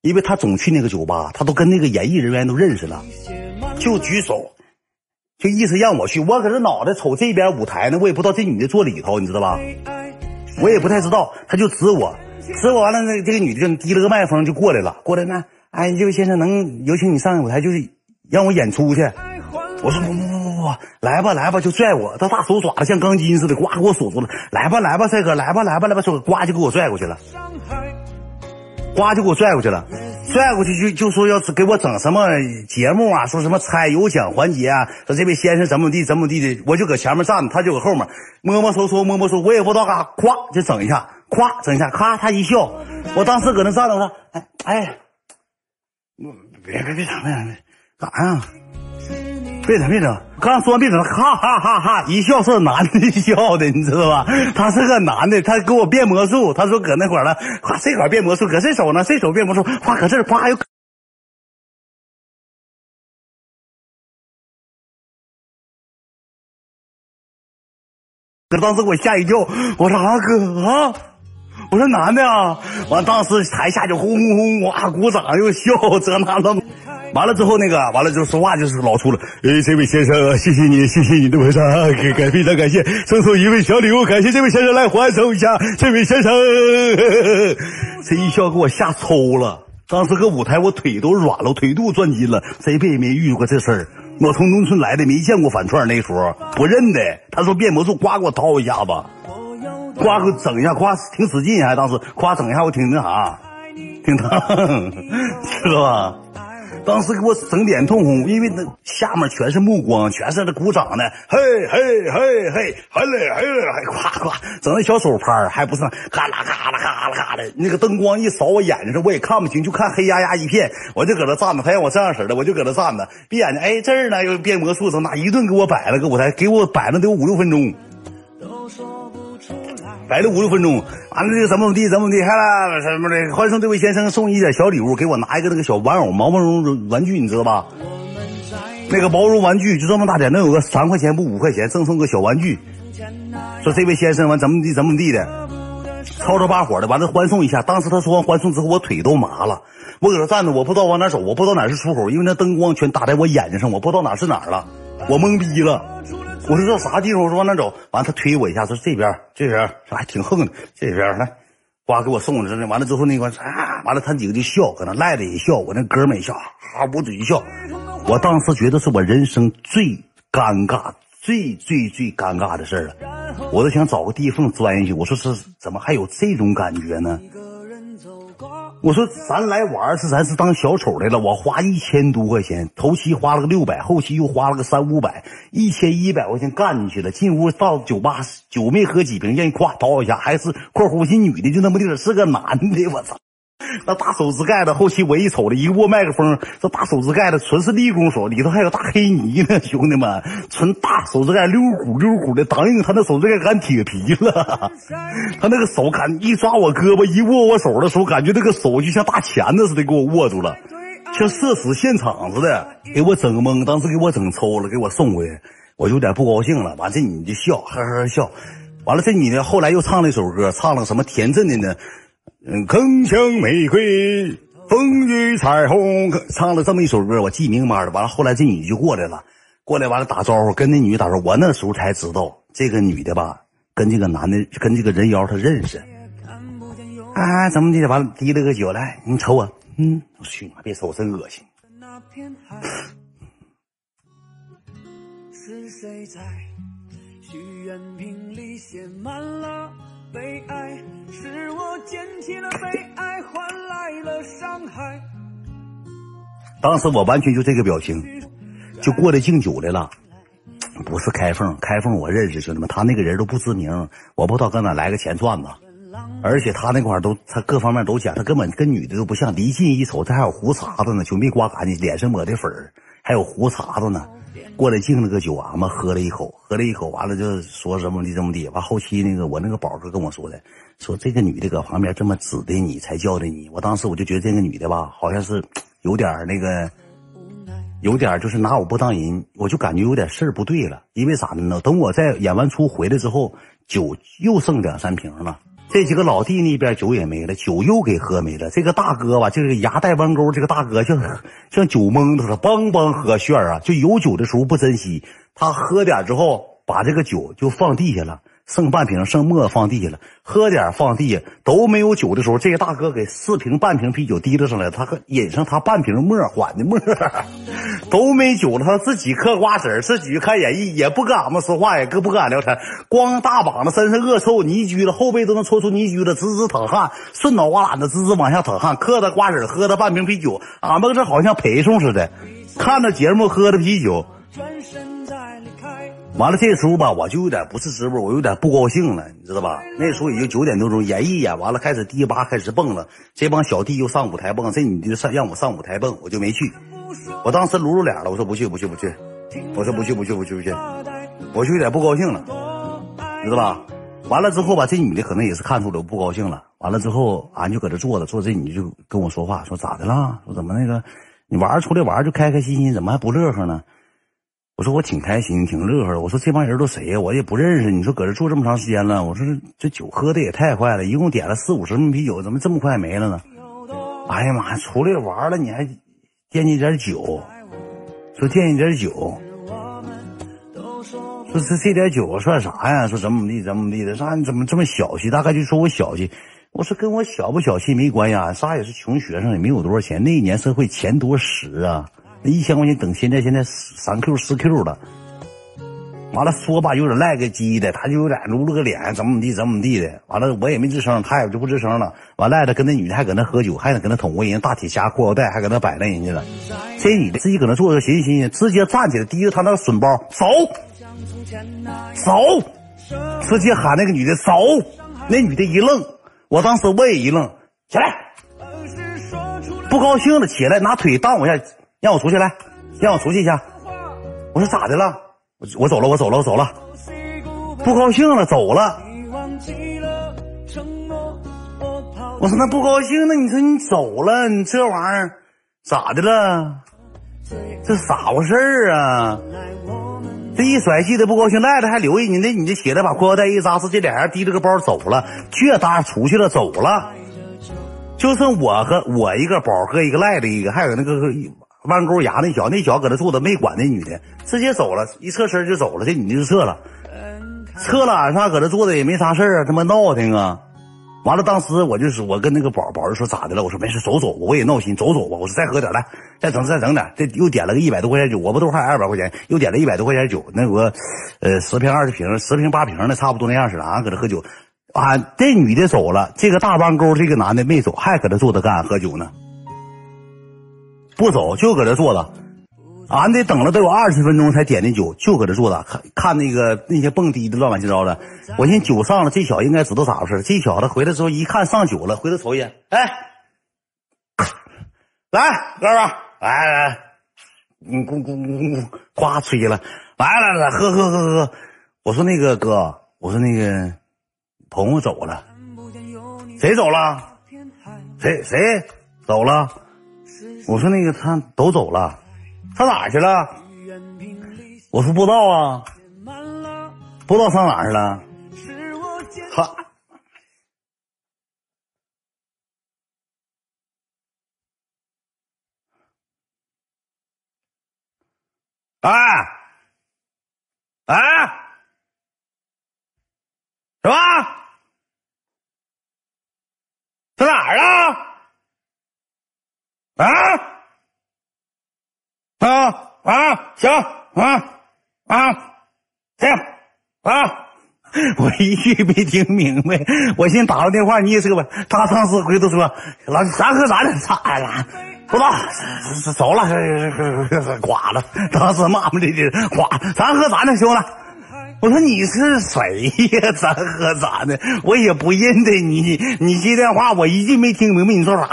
因为她总去那个酒吧，她都跟那个演艺人员都认识了，就举手，就意思让我去。我搁这脑袋瞅这边舞台呢，我也不知道这女的坐里头，你知道吧？我也不太知道，她就指我。指我完了，那这个女的就提了个麦克风就过来了，过来呢，哎，这位先生能有请你上舞台，就是让我演出去。我说不不不不不，来吧来吧，就拽我，他大手爪子像钢筋似的，呱给我锁住了。来吧来吧，帅哥，来吧来吧来吧，说呱就给我拽过去了，呱就给我拽过去了，拽过去就就说要给我整什么节目啊，说什么猜有奖环节啊，说这位先生怎么地怎么地的，我就搁前面站着，他就搁后面摸摸搜搜摸摸搜，我也不知道干啥，咵就整一下。咵，整一下，咔，他一笑，我当时搁那站着，我说，哎哎，别别别啥别整，干啥呀？别整别整，刚说完别整，哈哈哈哈一笑是男的 笑的，你知道吧？他是个男的，他给我变魔术，他说搁那块儿了，夸这块变魔术，搁这手呢，这手变魔术，夸搁这儿，啪又。当时给我吓一跳，我说啊哥啊。我说男的啊，完当时台下就轰轰轰哇鼓掌又笑这那的，完了之后那个完了之后说话就是老粗了，哎这位先生谢谢你谢谢你的捧场，感感非常感谢，赠送一位小礼物，感谢这位先生来欢送一下这位先生，这一笑给我吓抽了，当时搁舞台我腿都软了，腿肚转筋了，这辈子没遇过这事儿，我从农村来的没见过反串那时候不认得，他说变魔术呱给我掏一下子。夸给我整一下，夸挺使劲，还当时夸整一下，我挺那啥，挺疼，知道吧？当时给我整脸通红，因为那下面全是目光，全是那鼓掌的，嘿嘿嘿嘿，还嘞还嘞，还夸夸，整那小手拍还不是嘎啦嘎啦嘎啦嘎的，那个灯光一扫我眼睛上，我也看不清，就看黑压压一片，我就搁那站着，他让我这样式的，我就搁那站着，闭眼睛，哎这儿呢又变魔术，整那一顿给我摆了个舞台，给我摆了得有五六分钟。摆了五六分钟，完了就怎么怎么地，怎么怎么地，还了什么的，欢送这位先生，送一点小礼物，给我拿一个那个小玩偶毛毛绒玩具，你知道吧？那个毛绒玩具就这么大点，能有个三块钱不五块钱，赠送个小玩具。说这位先生完怎么地怎么地的，吵吵把火的，完了欢送一下。当时他说完欢送之后，我腿都麻了，我搁这站着，我不知道往哪走，我不知道哪是出口，因为那灯光全打在我眼睛上，我不知道哪是哪了，我懵逼了。我说这啥地方？我说往哪走？完了，他推我一下，说这边，这边，说还挺横的。这边来，呱给我送着呢。完了之后，那个啊，完了他几个就笑，搁那赖着也笑，我那哥们也笑，哈捂嘴一笑。我当时觉得是我人生最尴尬、最最最尴尬的事了。我都想找个地缝钻进去。我说是怎么还有这种感觉呢？我说咱来玩是咱是当小丑来了，我花一千多块钱，头期花了个六百，后期又花了个三五百，一千一百块钱干进去了。进屋到酒吧，酒没喝几瓶，让人夸叨一下，还是（括弧是女的）就那么地儿，是个男的，我操！那大手指盖子，后期我一瞅了，一握麦克风，这大手指盖子纯是立功手，里头还有大黑泥呢，兄弟们，纯大手指盖溜鼓溜鼓的，当硬他那手指盖干铁皮了，他那个手感一抓我胳膊，一握我手的时候，感觉那个手就像大钳子似的给我握住了，像社死现场似的，给我整懵，当时给我整抽了，给我送回去，我有点不高兴了。完这女的笑，呵呵笑，完了这女的后来又唱了一首歌，唱了什么田震的呢？铿锵玫瑰，风雨彩虹，唱了这么一首歌，我记明白了。完了，后来这女的就过来了，过来完了打招呼，跟那女的打招呼。我那时候才知道，这个女的吧，跟这个男的，跟这个人妖他认识。哎，怎么的？完了，提了个酒来，你瞅我，嗯，我去你妈，别瞅我，真恶心。是谁在许愿瓶里写满了悲哀？是我捡起了悲哀，换来了伤害。当时我完全就这个表情，就过来敬酒来了。不是开凤，开凤我认识兄弟们，他那个人都不知名，我不知道搁哪来个钱赚子，而且他那块都他各方面都讲，他根本跟女的都不像。离近一瞅，他还有胡茬子呢，就没刮干净，脸上抹的粉儿，还有胡茬子呢。过来敬了个酒啊嘛，喝了一口，喝了一口，完了就说怎么的怎么的。完后期那个我那个宝哥跟我说的，说这个女的搁旁边这么指的你，才叫的你。我当时我就觉得这个女的吧，好像是有点那个。有点就是拿我不当人，我就感觉有点事儿不对了。因为啥呢？等我在演完出回来之后，酒又剩两三瓶了。这几个老弟那边酒也没了，酒又给喝没了。这个大哥吧，就是牙带弯钩，这个大哥像像酒蒙子似的，梆梆喝炫啊！就有酒的时候不珍惜，他喝点之后把这个酒就放地下了。剩半瓶，剩沫放地下了，喝点放地下都没有酒的时候，这个大哥给四瓶半瓶啤酒提溜上来，他喝饮上他半瓶沫，缓的沫，都没酒了，他自己嗑瓜子自己看演绎，也不跟俺们说话，也跟不跟俺聊天，光大膀子身上恶臭泥居了，后背都能搓出泥居了，滋滋淌汗，顺脑瓜懒子滋滋往下淌汗，嗑的瓜子喝的半瓶啤酒，俺们这好像陪送似的，看着节目喝的啤酒。完了，这时候吧，我就有点不是滋味，我有点不高兴了，你知道吧？那时候也就九点多钟，演一演完了，开始迪吧开始蹦了。这帮小弟又上舞台蹦，这女的上让我上舞台蹦，我就没去。我当时撸撸脸了，我说不去不去不去，我说不去不去不去不去，我就有点不高兴了，知道吧？完了之后吧，这女的可能也是看出来我不高兴了。完了之后，俺就搁这坐着，坐这女的就跟我说话，说咋的了？说怎么那个你玩出来玩就开开心心，怎么还不乐呵呢？我说我挺开心，挺乐呵的。我说这帮人都谁呀？我也不认识。你说搁这坐这么长时间了，我说这酒喝的也太快了，一共点了四五十瓶啤酒，怎么这么快没了呢？哎呀妈呀，出来玩了你还惦记点酒？说惦记点酒？说这这点酒算啥呀？说怎么怎么地怎么怎么地的？啥？你怎么这么小气？大概就说我小气。我说跟我小不小气没关系啊，啥也是穷学生，也没有多少钱。那一年社会钱多实啊。那一千块钱等现在现在三 Q 四 Q 了，完了说吧有点赖个鸡的，他就有点撸了个脸，怎么怎么地怎么怎么地的。完了我也没吱声，他也就不吱声了。完赖着跟那女的还搁那喝酒，还得搁那捅过人大铁夹裤腰带，还搁那摆弄人家了。这女的自己搁那坐着寻思寻思，直接站起来，提着他那个笋包走走，直接喊那个女的走。那女的一愣，我当时我也一愣，起来，不高兴了，起来拿腿当我一下。让我出去来，让我出去一下。我说咋的了？我我走了，我走了，我走了。不高兴了，走了。我说那不高兴，那你说你走了，你这玩意儿咋的了？这咋回事儿啊？这一甩气的不高兴，赖着还留下你，那你就起来把裤腰带一扎，直接脸上提着个包走了，这搭出去了，走了。就剩我和我一个宝和一个赖的一个，还有那个。弯钩牙那小那小搁那坐着没管那女的，直接走了，一侧身就走了。这女的就撤了，撤了。俺仨搁这坐着也没啥事啊，他妈闹腾啊。完了，当时我就是我跟那个宝宝就说咋的了？我说没事，走走。我也闹心，走走吧。我说再喝点来，再整再整点。这又点了个一百多块钱酒，我不都还二百块钱，又点了一百多块钱酒。那有个呃十瓶二十瓶，十瓶八瓶的，差不多那样式的。俺搁这喝酒，俺这女的走了，这个大弯钩这个男的没走，还搁这坐着跟俺喝酒呢。不走，就搁这坐着，俺得等了得有二十分钟才点的酒，就搁这坐着看看那个那些蹦迪的乱七糟的。我寻思酒上了，这小子应该知道咋回事。这小子回来之后一看上酒了，回头瞅一眼，哎，来哥们儿，来来，嗯咕咕咕咕，呱吹了，来来来，喝喝喝喝。我说那个哥，我说那个朋友走了，谁走了？谁谁走了？我说那个他都走了，上哪去了？我说不知道啊，不知道上哪去了。哈！哎哎，什么？儿啊？啊？啊啊！行啊啊！行啊！我一句没听明白，我先打个电话，你也是个吧？他当时回头说：“老咱喝啥呢？咋了？不知道，走了，挂了。当时骂骂咧咧，挂。咱喝咱的，兄弟？我说你是谁呀？咱喝咱的？我也不认得你。你接电话，我一句没听明白。你说啥？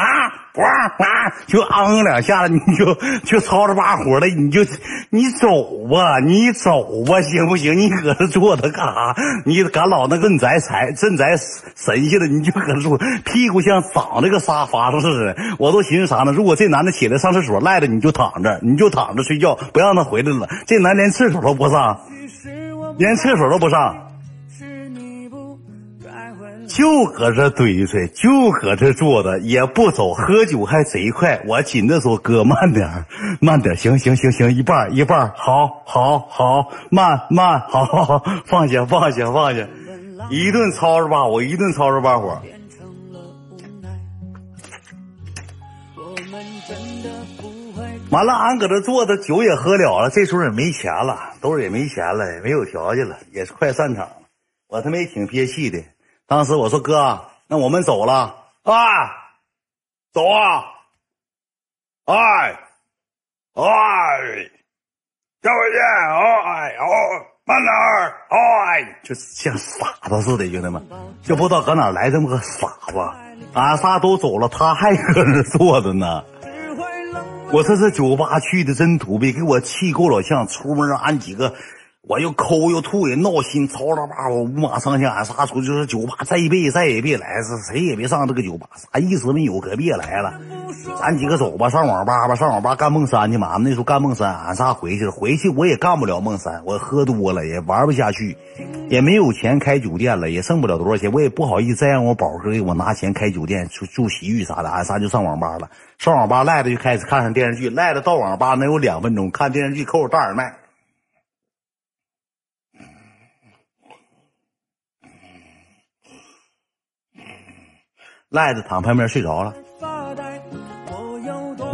哇哇，就嗯两下子，你就就吵着把火了，你就你走吧，你走吧，行不行？你搁这坐着干啥？你敢老那个你在财镇宅神仙了，你就搁这坐，屁股像长这个沙发上似的。我都寻思啥呢？如果这男的起来上厕所赖着，你就躺着，你就躺着睡觉，不让他回来了。这男连厕所都不上，连厕所都不上。就搁这堆着，就搁这坐着，也不走，喝酒还贼快。我紧着说：“哥，慢点慢点行行行行，一半一半好，好，好，慢慢，好，好，好，放下，放下，放下。”一顿吵着吧，我一顿吵着把火。完了，俺搁这坐着，酒也喝了了，这时候也没钱了，兜里也没钱了，也没有条件了，也是快散场了。我他妈也挺憋气的。当时我说哥，那我们走了啊，走啊，哎，哎，再回去，哎，哦，慢点儿，哎，就像傻子似的，兄弟们，就不知道搁哪来这么个傻子。俺仨都走了，他还搁那坐着呢。我说这酒吧去的真土鳖，给我气够了呛。出门俺几个。我又抠又吐也闹心，吵吵吧我五马上下，俺仨出去说酒吧这一辈子再也别来，是谁也别上这个酒吧，啥意思没有，可别来了。咱几个走吧，上网吧吧，上网吧干梦三去嘛。俺们那时候干梦三，俺仨回去了，回去我也干不了梦三，我喝多了也玩不下去，也没有钱开酒店了，也剩不了多少钱，我也不好意思再让我宝哥给我拿钱开酒店住住洗浴啥的，俺仨就上网吧了。上网吧赖着就开始看上电视剧，赖着到网吧能有两分钟，看电视剧扣着大耳麦。赖子躺旁边睡着了，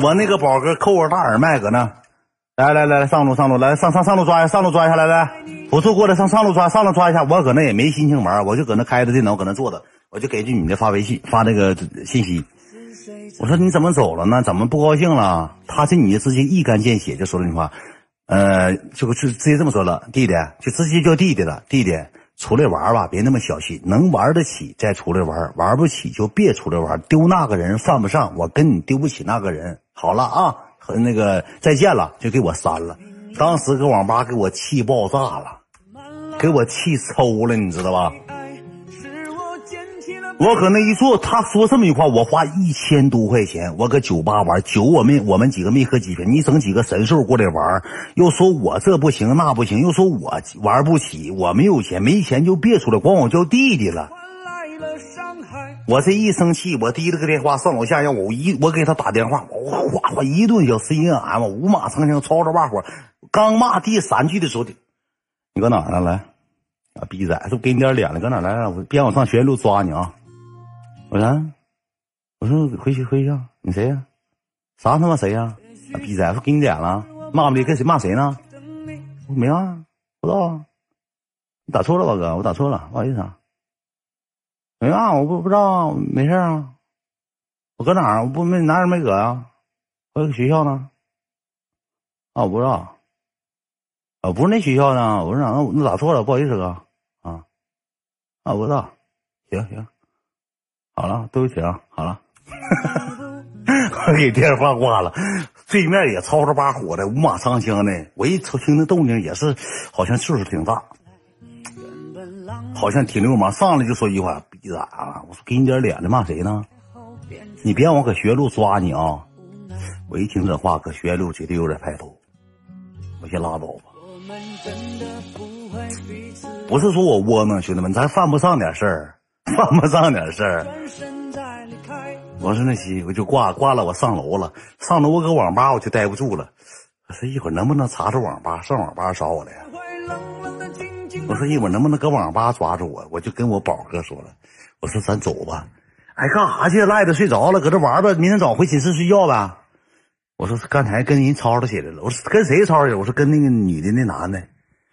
我那个宝哥扣我大耳麦搁那，来来来来上路上路来上上上路抓一下上路抓一下来来，辅助过来上上路抓上路抓一下，我搁那也没心情玩，我就搁那开着电脑搁那坐着，我就给这女的发微信发那个信息，我说你怎么走了呢？怎么不高兴了？他这女的直接一竿见血就说了句话，呃，就就直接这么说了，弟弟就直接叫弟弟了，弟弟。出来玩吧，别那么小气，能玩得起再出来玩，玩不起就别出来玩。丢那个人犯不上，我跟你丢不起那个人。好了啊，和那个再见了，就给我删了。当时搁网吧给我气爆炸了，给我气抽了，你知道吧？我搁那一坐，他说这么一句话，我花一千多块钱，我搁酒吧玩酒，我没我们几个没喝几瓶，你整几个神兽过来玩，又说我这不行那不行，又说我玩不起，我没有钱，没钱就别出来，管我叫弟弟了。我这一生气，我提了个电话上楼下，让我一我给他打电话，我哗哗一顿小 C N M，五马长枪，吵吵把火。刚骂第三句的时候，你搁哪呢？来，啊逼崽，是不给你点脸了？搁哪来？我别让我上学院路抓你啊！我说，我说回去回去啊！你谁呀？啥他妈谁呀？逼崽子给你脸了？骂没？跟谁骂谁呢？我没啊，不知道啊。你打错了吧，哥？我打错了，不好意思啊。没啊，我不不知道啊，没事啊。我搁哪儿？我不没哪儿没搁啊。我搁学校呢。啊，我不知道。啊，不是那学校呢。我说那那打错了，不好意思哥。啊啊，我不知道。行行。好了，对不起啊，好了，我给电话挂了。对面也吵吵把火的，五马长枪的。我一瞅听那动静，也是好像岁数挺大，好像挺流氓。上来就说一句话：“逼崽啊！”我说：“给你点脸的，骂谁呢？你别让我搁学院路抓你啊！”我一听这话，搁学院路绝对有点派头。我先拉倒吧。不是说我窝囊，兄弟们，咱犯不上点事儿。犯不上点事儿，我说那行，我就挂挂了。我上楼了，上楼我搁网吧我就待不住了。我说一会儿能不能查查网吧？上网吧找我来。我说一会儿能不能搁网吧抓住我？我就跟我宝哥说了，我说咱走吧。哎，干啥去？赖着睡着了，搁这玩吧。明天早上回寝室睡觉呗。我说刚才跟人吵吵起来了。我说跟谁吵吵去？我说跟那个女的那男的。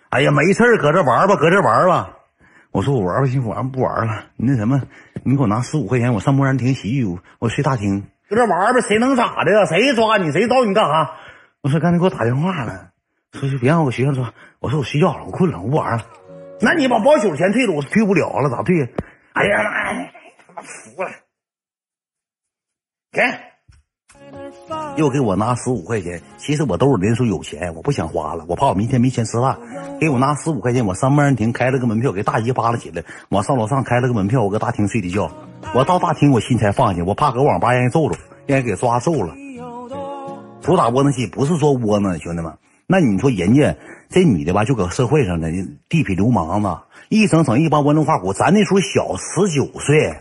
哎呀，没事搁这玩吧，搁这玩吧。我说我玩吧，行，玩不玩了。你那什么，你给我拿十五块钱，我上木然亭洗浴，我睡大厅，搁这玩呗。谁能咋的呀？谁抓你？谁找你干啥？我说刚才给我打电话了，说就别让我学校抓。我说我睡觉了，我困了，我不玩了。那你把包宿钱退了，我退不了了，咋退？哎呀妈呀，他妈！服了，给，又给我拿十五块钱。其实我兜里那时候有钱，我不想花了，我怕我明天没钱吃饭。给我拿十五块钱，我上麦人亭开了个门票，给大姨扒拉起来，我上楼上开了个门票，我搁大厅睡的觉。我到大厅，我心才放下，我怕搁网吧让人揍着，让人给抓揍了。主打窝囊气，不是说窝囊，兄弟们。那你说人家这女的吧，就搁社会上呢，地痞流氓子，一整整一帮文人画虎。咱那时候小，十九岁。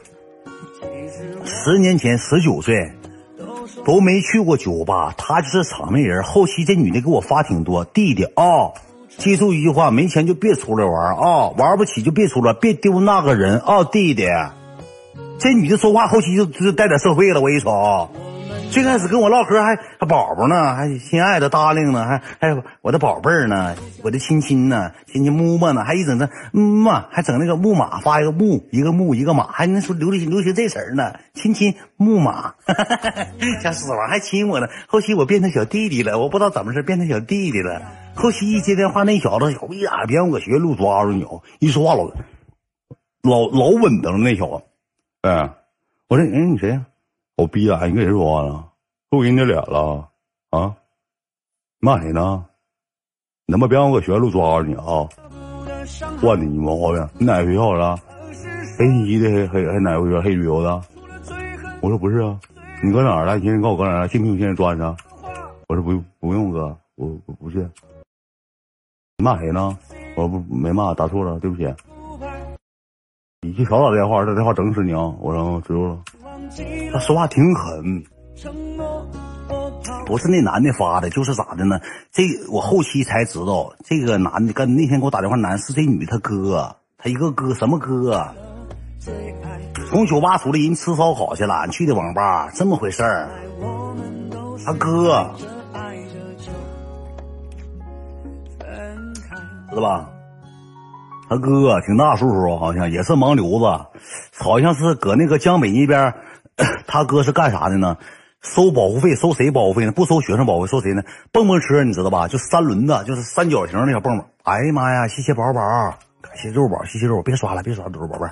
十年前十九岁，都没去过酒吧，他就是场面人。后期这女的给我发挺多，弟弟啊，记住一句话，没钱就别出来玩啊，玩不起就别出来，别丢那个人啊，弟弟。这女的说话后期就就带点社会了，我一瞅。最开始跟我唠嗑还还宝宝呢，还亲爱的搭令呢，还还我的宝贝儿呢，我的亲亲呢，亲亲木木呢，还一整那嗯嘛，还整那个木马发一个木一个木一个马，还那说流行流行这词儿呢，亲亲木马，小死亡还亲我呢。后期我变成小弟弟了，我不知道怎么事变成小弟弟了。后期一接电话，那小子小逼呀，别让我学校路抓着你哦，一说话老老老稳当了那小子。哎，我说哎你谁呀？我逼呀！你跟谁说话呢？不给你脸了啊？骂谁呢？你他妈别让我搁学校路抓着你啊！惯的你毛毛病！你哪个学校的？黑一的黑黑黑哪个学校黑旅游的？我说不是啊，你搁哪儿了？你现在告诉我搁哪儿了？信不信我现在抓你？我说不用不用哥，我我不信。你骂谁呢？我不没骂，打错了，对不起。你去少打电话，这电话整死你啊！我说知道了。他说话挺狠，不是那男的发的，就是咋的呢？这我后期才知道，这个男的跟那天给我打电话男是这女的他哥，他一个哥什么哥？从酒吧出来，人吃烧烤去了，去的网吧，这么回事儿。他哥，知道吧？他哥挺大岁数，好像也是盲流子，好像是搁那个江北那边。他哥是干啥的呢？收保护费，收谁保护费呢？不收学生保护费，收谁呢？蹦蹦车你知道吧？就三轮子，就是三角形那小蹦蹦。哎呀妈呀！谢谢宝宝，感谢肉宝，谢谢肉，别刷了，别刷了，肉宝贝，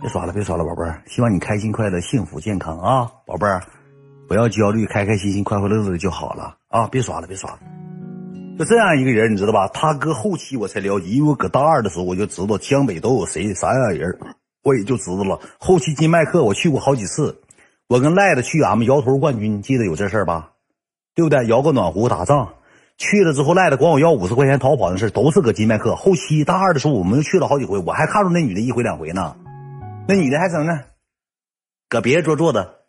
别刷了，别刷了，宝贝儿。希望你开心快乐，幸福健康啊，宝贝儿，不要焦虑，开开心心，快快乐乐的就好了啊！别刷了，别刷了。就这样一个人，你知道吧？他搁后期我才了解，因为我搁大二的时候我就知道江北都有谁啥样人。我也就知道了。后期金麦克我去过好几次，我跟赖子去俺们摇头冠军，记得有这事儿吧？对不对？摇个暖壶打仗，去了之后赖子管我要五十块钱逃跑的事都是搁金麦克。后期大二的时候，我们又去了好几回，我还看着那女的一回两回呢。那女的还整呢，搁别人桌坐的，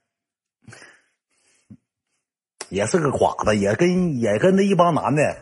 也是个寡子，也跟也跟那一帮男的。